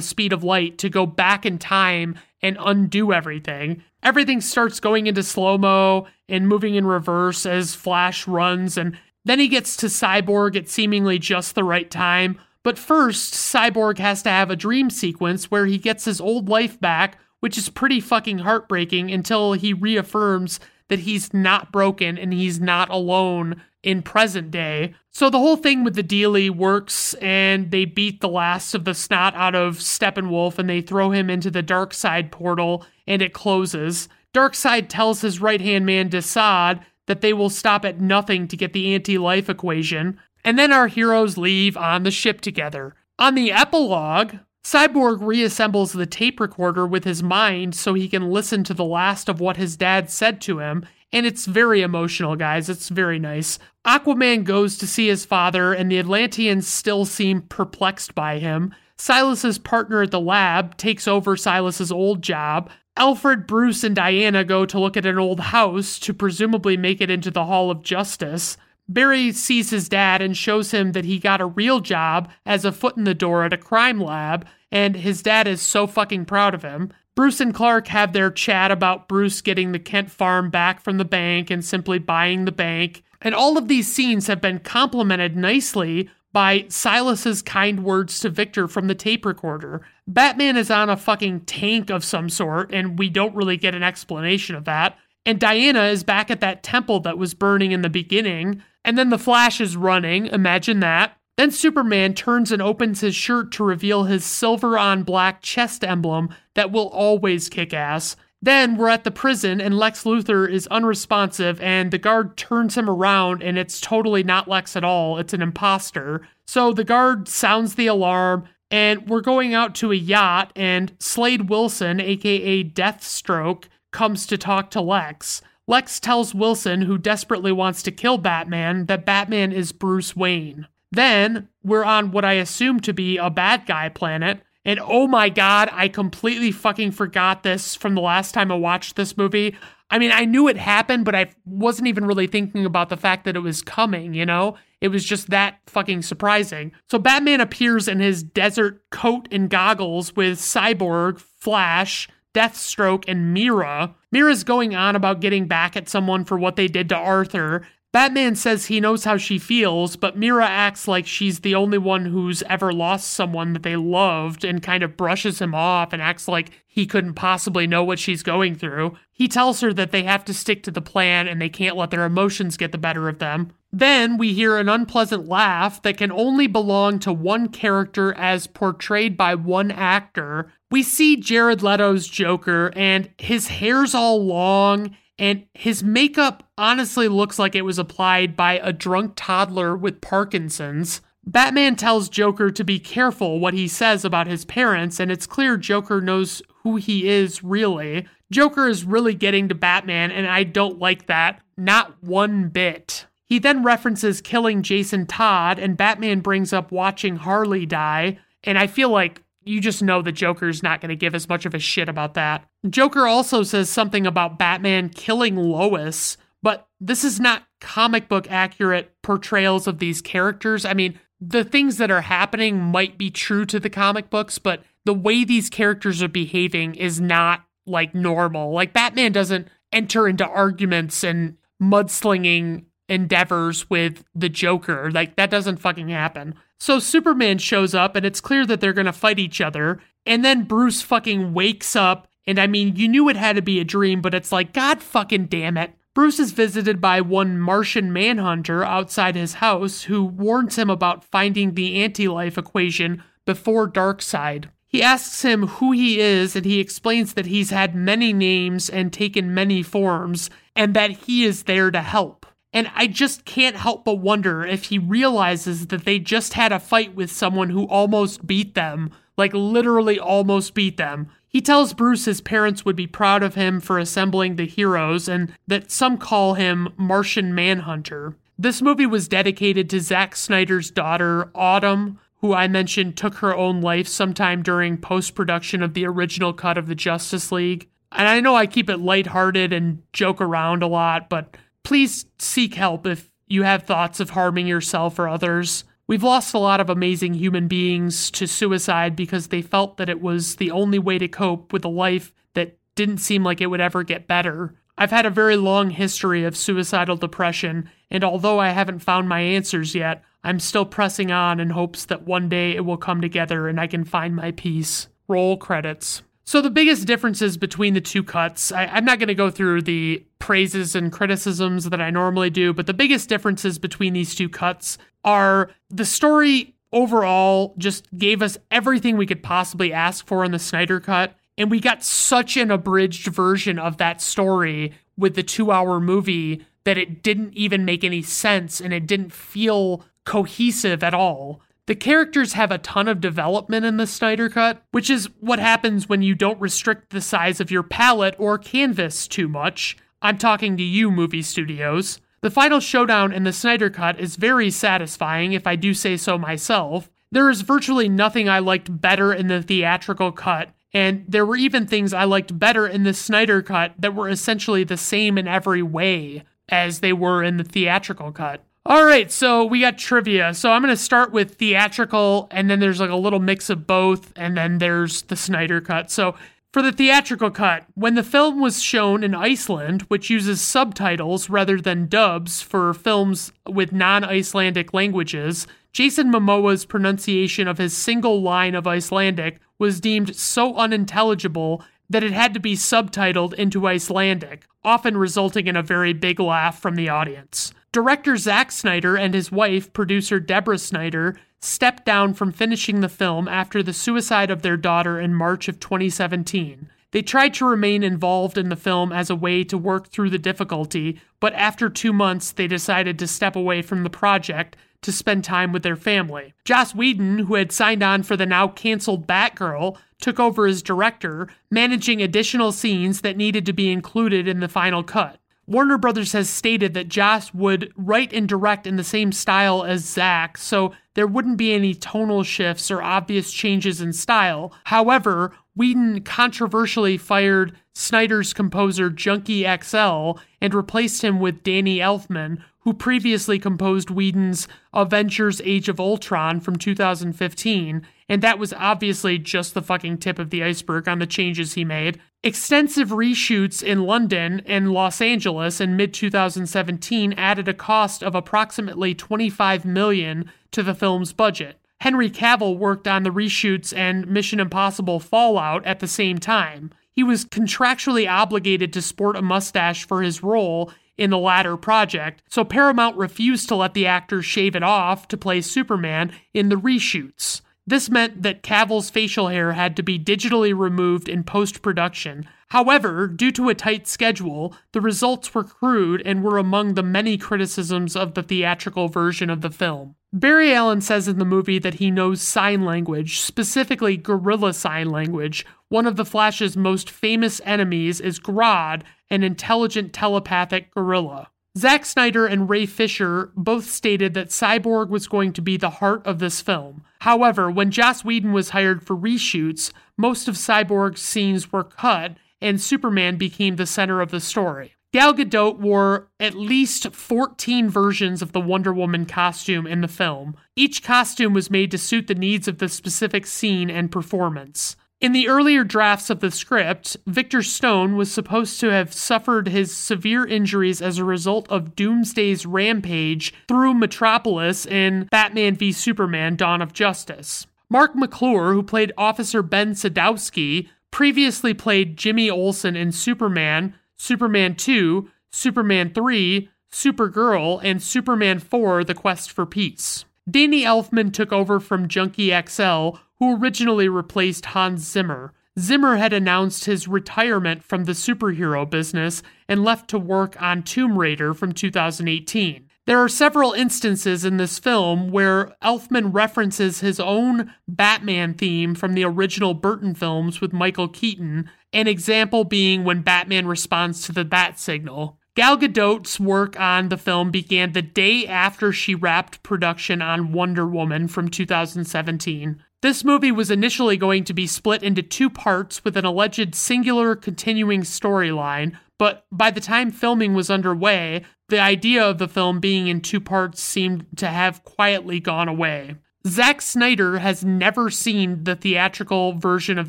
speed of light to go back in time and undo everything. Everything starts going into slow mo and moving in reverse as Flash runs, and then he gets to Cyborg at seemingly just the right time. But first, Cyborg has to have a dream sequence where he gets his old life back which is pretty fucking heartbreaking until he reaffirms that he's not broken and he's not alone in present day. So the whole thing with the dealie works and they beat the last of the snot out of Steppenwolf and they throw him into the Darkseid portal and it closes. Darkseid tells his right-hand man Desaad that they will stop at nothing to get the anti-life equation. And then our heroes leave on the ship together. On the epilogue, Cyborg reassembles the tape recorder with his mind so he can listen to the last of what his dad said to him, and it's very emotional, guys. It's very nice. Aquaman goes to see his father, and the Atlanteans still seem perplexed by him. Silas's partner at the lab takes over Silas's old job. Alfred, Bruce, and Diana go to look at an old house to presumably make it into the Hall of Justice. Barry sees his dad and shows him that he got a real job as a foot in the door at a crime lab, and his dad is so fucking proud of him. Bruce and Clark have their chat about Bruce getting the Kent farm back from the bank and simply buying the bank. And all of these scenes have been complemented nicely by Silas's kind words to Victor from the tape recorder. Batman is on a fucking tank of some sort, and we don't really get an explanation of that. And Diana is back at that temple that was burning in the beginning. And then the Flash is running. Imagine that. Then Superman turns and opens his shirt to reveal his silver on black chest emblem that will always kick ass. Then we're at the prison and Lex Luthor is unresponsive and the guard turns him around and it's totally not Lex at all. It's an imposter. So the guard sounds the alarm and we're going out to a yacht and Slade Wilson, aka Deathstroke, comes to talk to Lex. Lex tells Wilson, who desperately wants to kill Batman, that Batman is Bruce Wayne. Then we're on what I assume to be a bad guy planet. And oh my god, I completely fucking forgot this from the last time I watched this movie. I mean, I knew it happened, but I wasn't even really thinking about the fact that it was coming, you know? It was just that fucking surprising. So Batman appears in his desert coat and goggles with Cyborg, Flash, Deathstroke, and Mera. Mera's going on about getting back at someone for what they did to Arthur. Batman says he knows how she feels, but Mera acts like she's the only one who's ever lost someone that they loved and kind of brushes him off and acts like he couldn't possibly know what she's going through. He tells her that they have to stick to the plan and they can't let their emotions get the better of them. Then we hear an unpleasant laugh that can only belong to one character as portrayed by one actor. We see Jared Leto's Joker, and his hair's all long and his makeup honestly looks like it was applied by a drunk toddler with Parkinson's. Batman tells Joker to be careful what he says about his parents, and it's clear Joker knows who he is really. Joker is really getting to Batman, and I don't like that. Not one bit. He then references killing Jason Todd, and Batman brings up watching Harley die, and I feel like you just know the Joker's not going to give as much of a shit about that. Joker also says something about Batman killing Lois, but this is not comic book accurate portrayals of these characters. I mean, the things that are happening might be true to the comic books, but the way these characters are behaving is not like normal. Like, Batman doesn't enter into arguments and mudslinging endeavors with the Joker. Like, that doesn't fucking happen. So Superman shows up and it's clear that they're gonna fight each other. And then Bruce fucking wakes up And I mean, you knew it had to be a dream, but it's like, God fucking damn it. Bruce is visited by one Martian manhunter outside his house who warns him about finding the anti life equation before Darkseid. He asks him who he is, and he explains that he's had many names and taken many forms, and that he is there to help. And I just can't help but wonder if he realizes that they just had a fight with someone who almost beat them, like literally almost beat them. He tells Bruce his parents would be proud of him for assembling the heroes and that some call him Martian Manhunter. This movie was dedicated to Zack Snyder's daughter, Autumn, who I mentioned took her own life sometime during post production of the original cut of the Justice League. And I know I keep it lighthearted and joke around a lot, but please seek help if you have thoughts of harming yourself or others. We've lost a lot of amazing human beings to suicide because they felt that it was the only way to cope with a life that didn't seem like it would ever get better. I've had a very long history of suicidal depression, and although I haven't found my answers yet, I'm still pressing on in hopes that one day it will come together and I can find my peace. Roll credits. So, the biggest differences between the two cuts, I, am not going to go through the praises and criticisms that I normally do, but the biggest differences between these two cuts are the story overall just gave us everything we could possibly ask for in the Snyder cut. And we got such an abridged version of that story with the two hour movie that it didn't even make any sense and it didn't feel cohesive at all. The characters have a ton of development in the Snyder Cut, which is what happens when you don't restrict the size of your palette or canvas too much. I'm talking to you, movie studios. The final showdown in the Snyder Cut is very satisfying, if I do say so myself. There is virtually nothing I liked better in the theatrical cut, and there were even things I liked better in the Snyder Cut that were essentially the same in every way as they were in the theatrical cut. All right, so we got trivia. So I'm going to start with theatrical, and then there's like a little mix of both, and then there's the Snyder cut. So for the theatrical cut, when the film was shown in Iceland, which uses subtitles rather than dubs for films with non Icelandic languages, Jason Momoa's pronunciation of his single line of Icelandic was deemed so unintelligible that it had to be subtitled into Icelandic, often resulting in a very big laugh from the audience. Director Zack Snyder and his wife, producer Deborah Snyder, stepped down from finishing the film after the suicide of their daughter in March of 2017. They tried to remain involved in the film as a way to work through the difficulty, but after two months, they decided to step away from the project to spend time with their family. Joss Whedon, who had signed on for the now canceled Batgirl, took over as director, managing additional scenes that needed to be included in the final cut. Warner Brothers has stated that Joss would write and direct in the same style as Zack, so there wouldn't be any tonal shifts or obvious changes in style. However, Whedon controversially fired Snyder's composer Junkie XL and replaced him with Danny Elfman, who previously composed Whedon's Avengers Age of Ultron from 2015, and that was obviously just the fucking tip of the iceberg on the changes he made. Extensive reshoots in London and Los Angeles in mid 2017 added a cost of approximately 25 million to the film's budget. Henry Cavill worked on the reshoots and Mission Impossible Fallout at the same time. He was contractually obligated to sport a mustache for his role in the latter project, so Paramount refused to let the actor shave it off to play Superman in the reshoots. This meant that Cavill's facial hair had to be digitally removed in post production. However, due to a tight schedule, the results were crude and were among the many criticisms of the theatrical version of the film. Barry Allen says in the movie that he knows sign language, specifically gorilla sign language. One of the Flash's most famous enemies is Grodd, an intelligent telepathic gorilla. Zack Snyder and Ray Fisher both stated that Cyborg was going to be the heart of this film. However, when Joss Whedon was hired for reshoots, most of Cyborg's scenes were cut and Superman became the center of the story. Gal Gadot wore at least 14 versions of the Wonder Woman costume in the film. Each costume was made to suit the needs of the specific scene and performance. In the earlier drafts of the script, Victor Stone was supposed to have suffered his severe injuries as a result of Doomsday's rampage through Metropolis in Batman v Superman Dawn of Justice. Marc McClure, who played Officer Ben Sadowski, previously played Jimmy Olsen in Superman, Superman 2, Superman 3, Supergirl, and Superman 4 The Quest for Peace. Danny Elfman took over from Junkie XL, who originally replaced Hans Zimmer. Zimmer had announced his retirement from the superhero business and left to work on Tomb Raider from 2018. There are several instances in this film where Elfman references his own Batman theme from the original Burton films with Michael Keaton, an example being when Batman responds to the bat signal. Gal Gadot's work on the film began the day after she wrapped production on Wonder Woman from 2017. This movie was initially going to be split into two parts with an alleged singular continuing storyline, but by the time filming was underway, the idea of the film being in two parts seemed to have quietly gone away. Zack Snyder has never seen the theatrical version of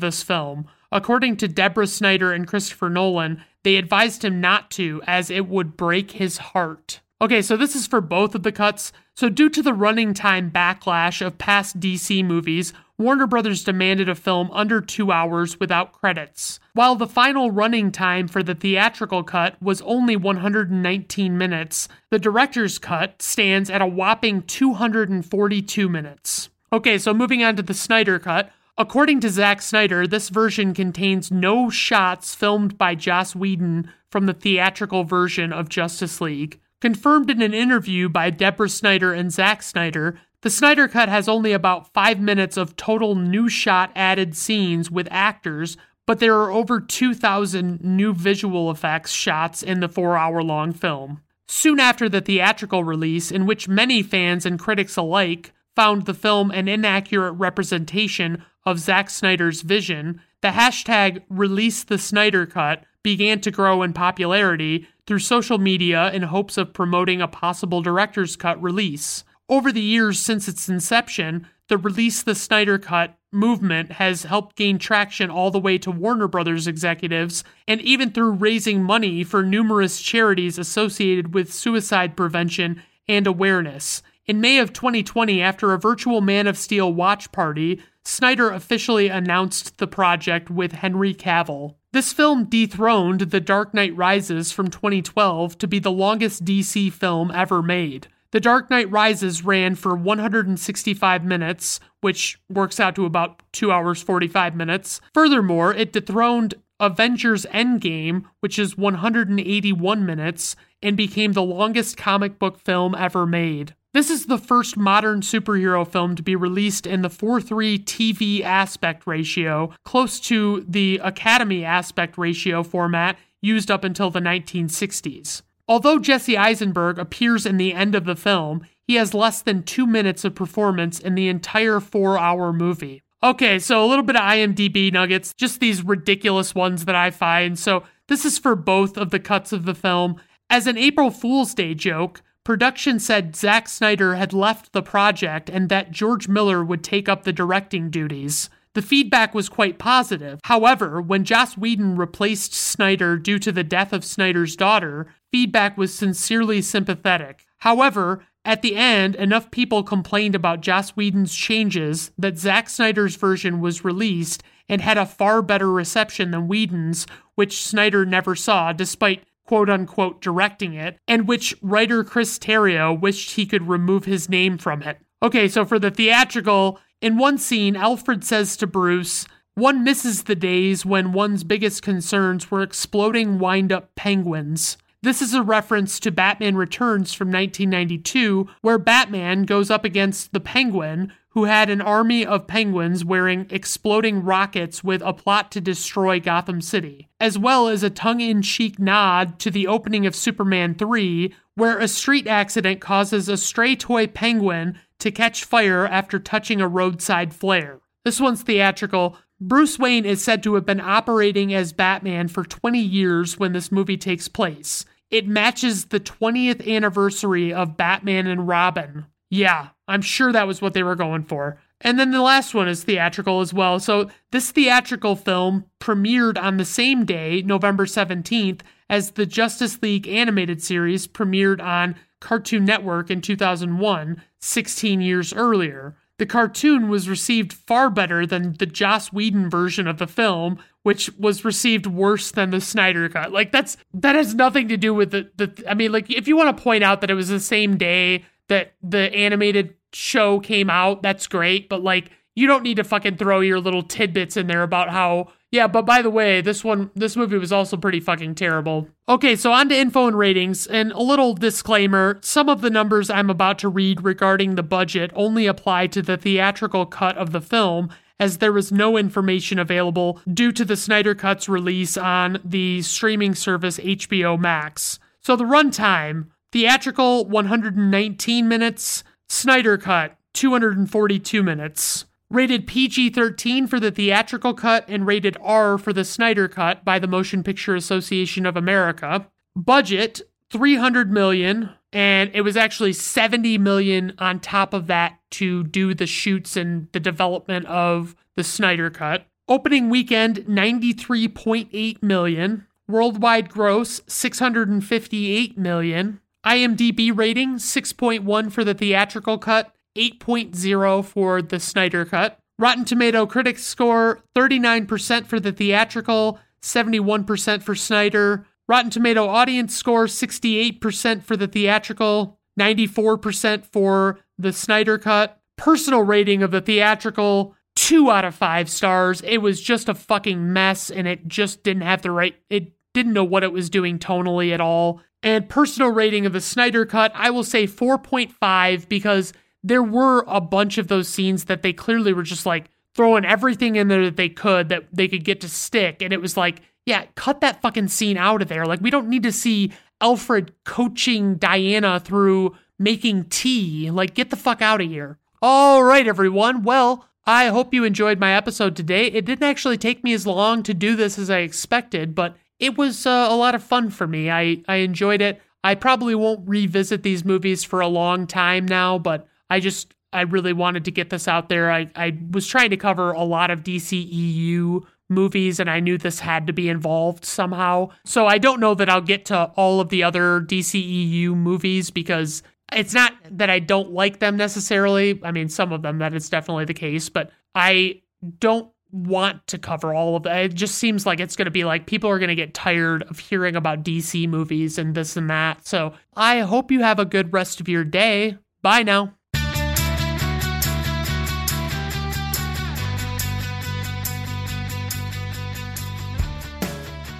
this film. According to Deborah Snyder and Christopher Nolan, they advised him not to, as it would break his heart. Okay, so this is for both of the cuts. So, due to the running time backlash of past DC movies, Warner Brothers demanded a film under two hours without credits. While the final running time for the theatrical cut was only 119 minutes, the director's cut stands at a whopping 242 minutes. Okay, so moving on to the Snyder cut. According to Zack Snyder, this version contains no shots filmed by Joss Whedon from the theatrical version of Justice League. Confirmed in an interview by Deborah Snyder and Zack Snyder, the Snyder Cut has only about five minutes of total new shot added scenes with actors, but there are over 2,000 new visual effects shots in the four hour long film. Soon after the theatrical release, in which many fans and critics alike found the film an inaccurate representation of Zack Snyder's vision, the hashtag release the Snyder cut began to grow in popularity through social media in hopes of promoting a possible director's cut release. Over the years since its inception, the Release the Snyder Cut movement has helped gain traction all the way to Warner Brothers executives and even through raising money for numerous charities associated with suicide prevention and awareness. In May of 2020, after a virtual Man of Steel watch party, Snyder officially announced the project with Henry Cavill. This film dethroned The Dark Knight Rises from 2012 to be the longest DC film ever made. The Dark Knight Rises ran for 165 minutes, which works out to about 2 hours 45 minutes. Furthermore, it dethroned Avengers Endgame, which is 181 minutes, and became the longest comic book film ever made. This is the first modern superhero film to be released in the 4 3 TV aspect ratio, close to the Academy aspect ratio format used up until the 1960s. Although Jesse Eisenberg appears in the end of the film, he has less than two minutes of performance in the entire four hour movie. Okay, so a little bit of IMDb nuggets, just these ridiculous ones that I find. So, this is for both of the cuts of the film. As an April Fool's Day joke, Production said Zack Snyder had left the project and that George Miller would take up the directing duties. The feedback was quite positive. However, when Joss Whedon replaced Snyder due to the death of Snyder's daughter, feedback was sincerely sympathetic. However, at the end, enough people complained about Joss Whedon's changes that Zack Snyder's version was released and had a far better reception than Whedon's, which Snyder never saw, despite quote unquote directing it, and which writer Chris Terrio wished he could remove his name from it. Okay, so for the theatrical, in one scene, Alfred says to Bruce, one misses the days when one's biggest concerns were exploding wind up penguins. This is a reference to Batman Returns from 1992, where Batman goes up against the Penguin, who had an army of penguins wearing exploding rockets with a plot to destroy Gotham City, as well as a tongue in cheek nod to the opening of Superman 3, where a street accident causes a stray toy penguin to catch fire after touching a roadside flare. This one's theatrical. Bruce Wayne is said to have been operating as Batman for 20 years when this movie takes place. It matches the 20th anniversary of Batman and Robin, yeah, I'm sure that was what they were going for. And then the last one is theatrical as well. So this theatrical film premiered on the same day, November 17th, as the Justice League animated series premiered on Cartoon Network in 2001, 16 years earlier. the cartoon was received far better than the Joss Whedon version of the film, which was received worse than the Snyder cut. Like that's that has nothing to do with the the I mean like if you want to point out that it was the same day that the animated show came out, that's great, but like you don't need to fucking throw your little tidbits in there about how yeah, but by the way, this one this movie was also pretty fucking terrible. Okay, so on to info and ratings, and a little disclaimer, some of the numbers I'm about to read regarding the budget only apply to the theatrical cut of the film as there was no information available due to the Snyder Cut's release on the streaming service HBO Max. So the runtime, theatrical 119 minutes, Snyder Cut 242 minutes rated PG 13 for the theatrical cut and rated R for the Snyder cut by the Motion Picture Association of America. Budget 300 million and it was actually 70 million on top of that to do the shoots and the development of the Snyder cut. Opening weekend 93.8 million, worldwide gross 658 million. IMDb rating 6.1 for the theatrical cut 8.0 for the Snyder Cut. Rotten Tomato critics score 39% for the theatrical, 71% for Snyder. Rotten Tomato audience score 68% for the theatrical, 94% for the Snyder Cut. Personal rating of the theatrical, 2 out of 5 stars. It was just a fucking mess and it just didn't have the right it didn't know what it was doing tonally at all. And personal rating of the Snyder Cut, I will say 4.5 because there were a bunch of those scenes that they clearly were just like throwing everything in there that they could that they could get to stick. And it was like, yeah, cut that fucking scene out of there. Like, we don't need to see Alfred coaching Diana through making tea. Like, get the fuck out of here. All right, everyone. Well, I hope you enjoyed my episode today. It didn't actually take me as long to do this as I expected, but it was uh, a lot of fun for me. I, I enjoyed it. I probably won't revisit these movies for a long time now, but I just I really wanted to get this out there. I, I was trying to cover a lot of DCEU movies and I knew this had to be involved somehow. So I don't know that I'll get to all of the other DCEU movies because it's not that I don't like them necessarily. I mean, some of them that is definitely the case, but I don't want to cover all of it. It just seems like it's going to be like people are going to get tired of hearing about DC movies and this and that. So I hope you have a good rest of your day. Bye now.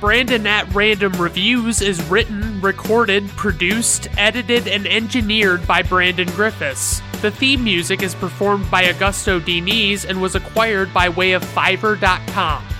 Brandon at Random Reviews is written, recorded, produced, edited, and engineered by Brandon Griffiths. The theme music is performed by Augusto Diniz and was acquired by way of Fiverr.com.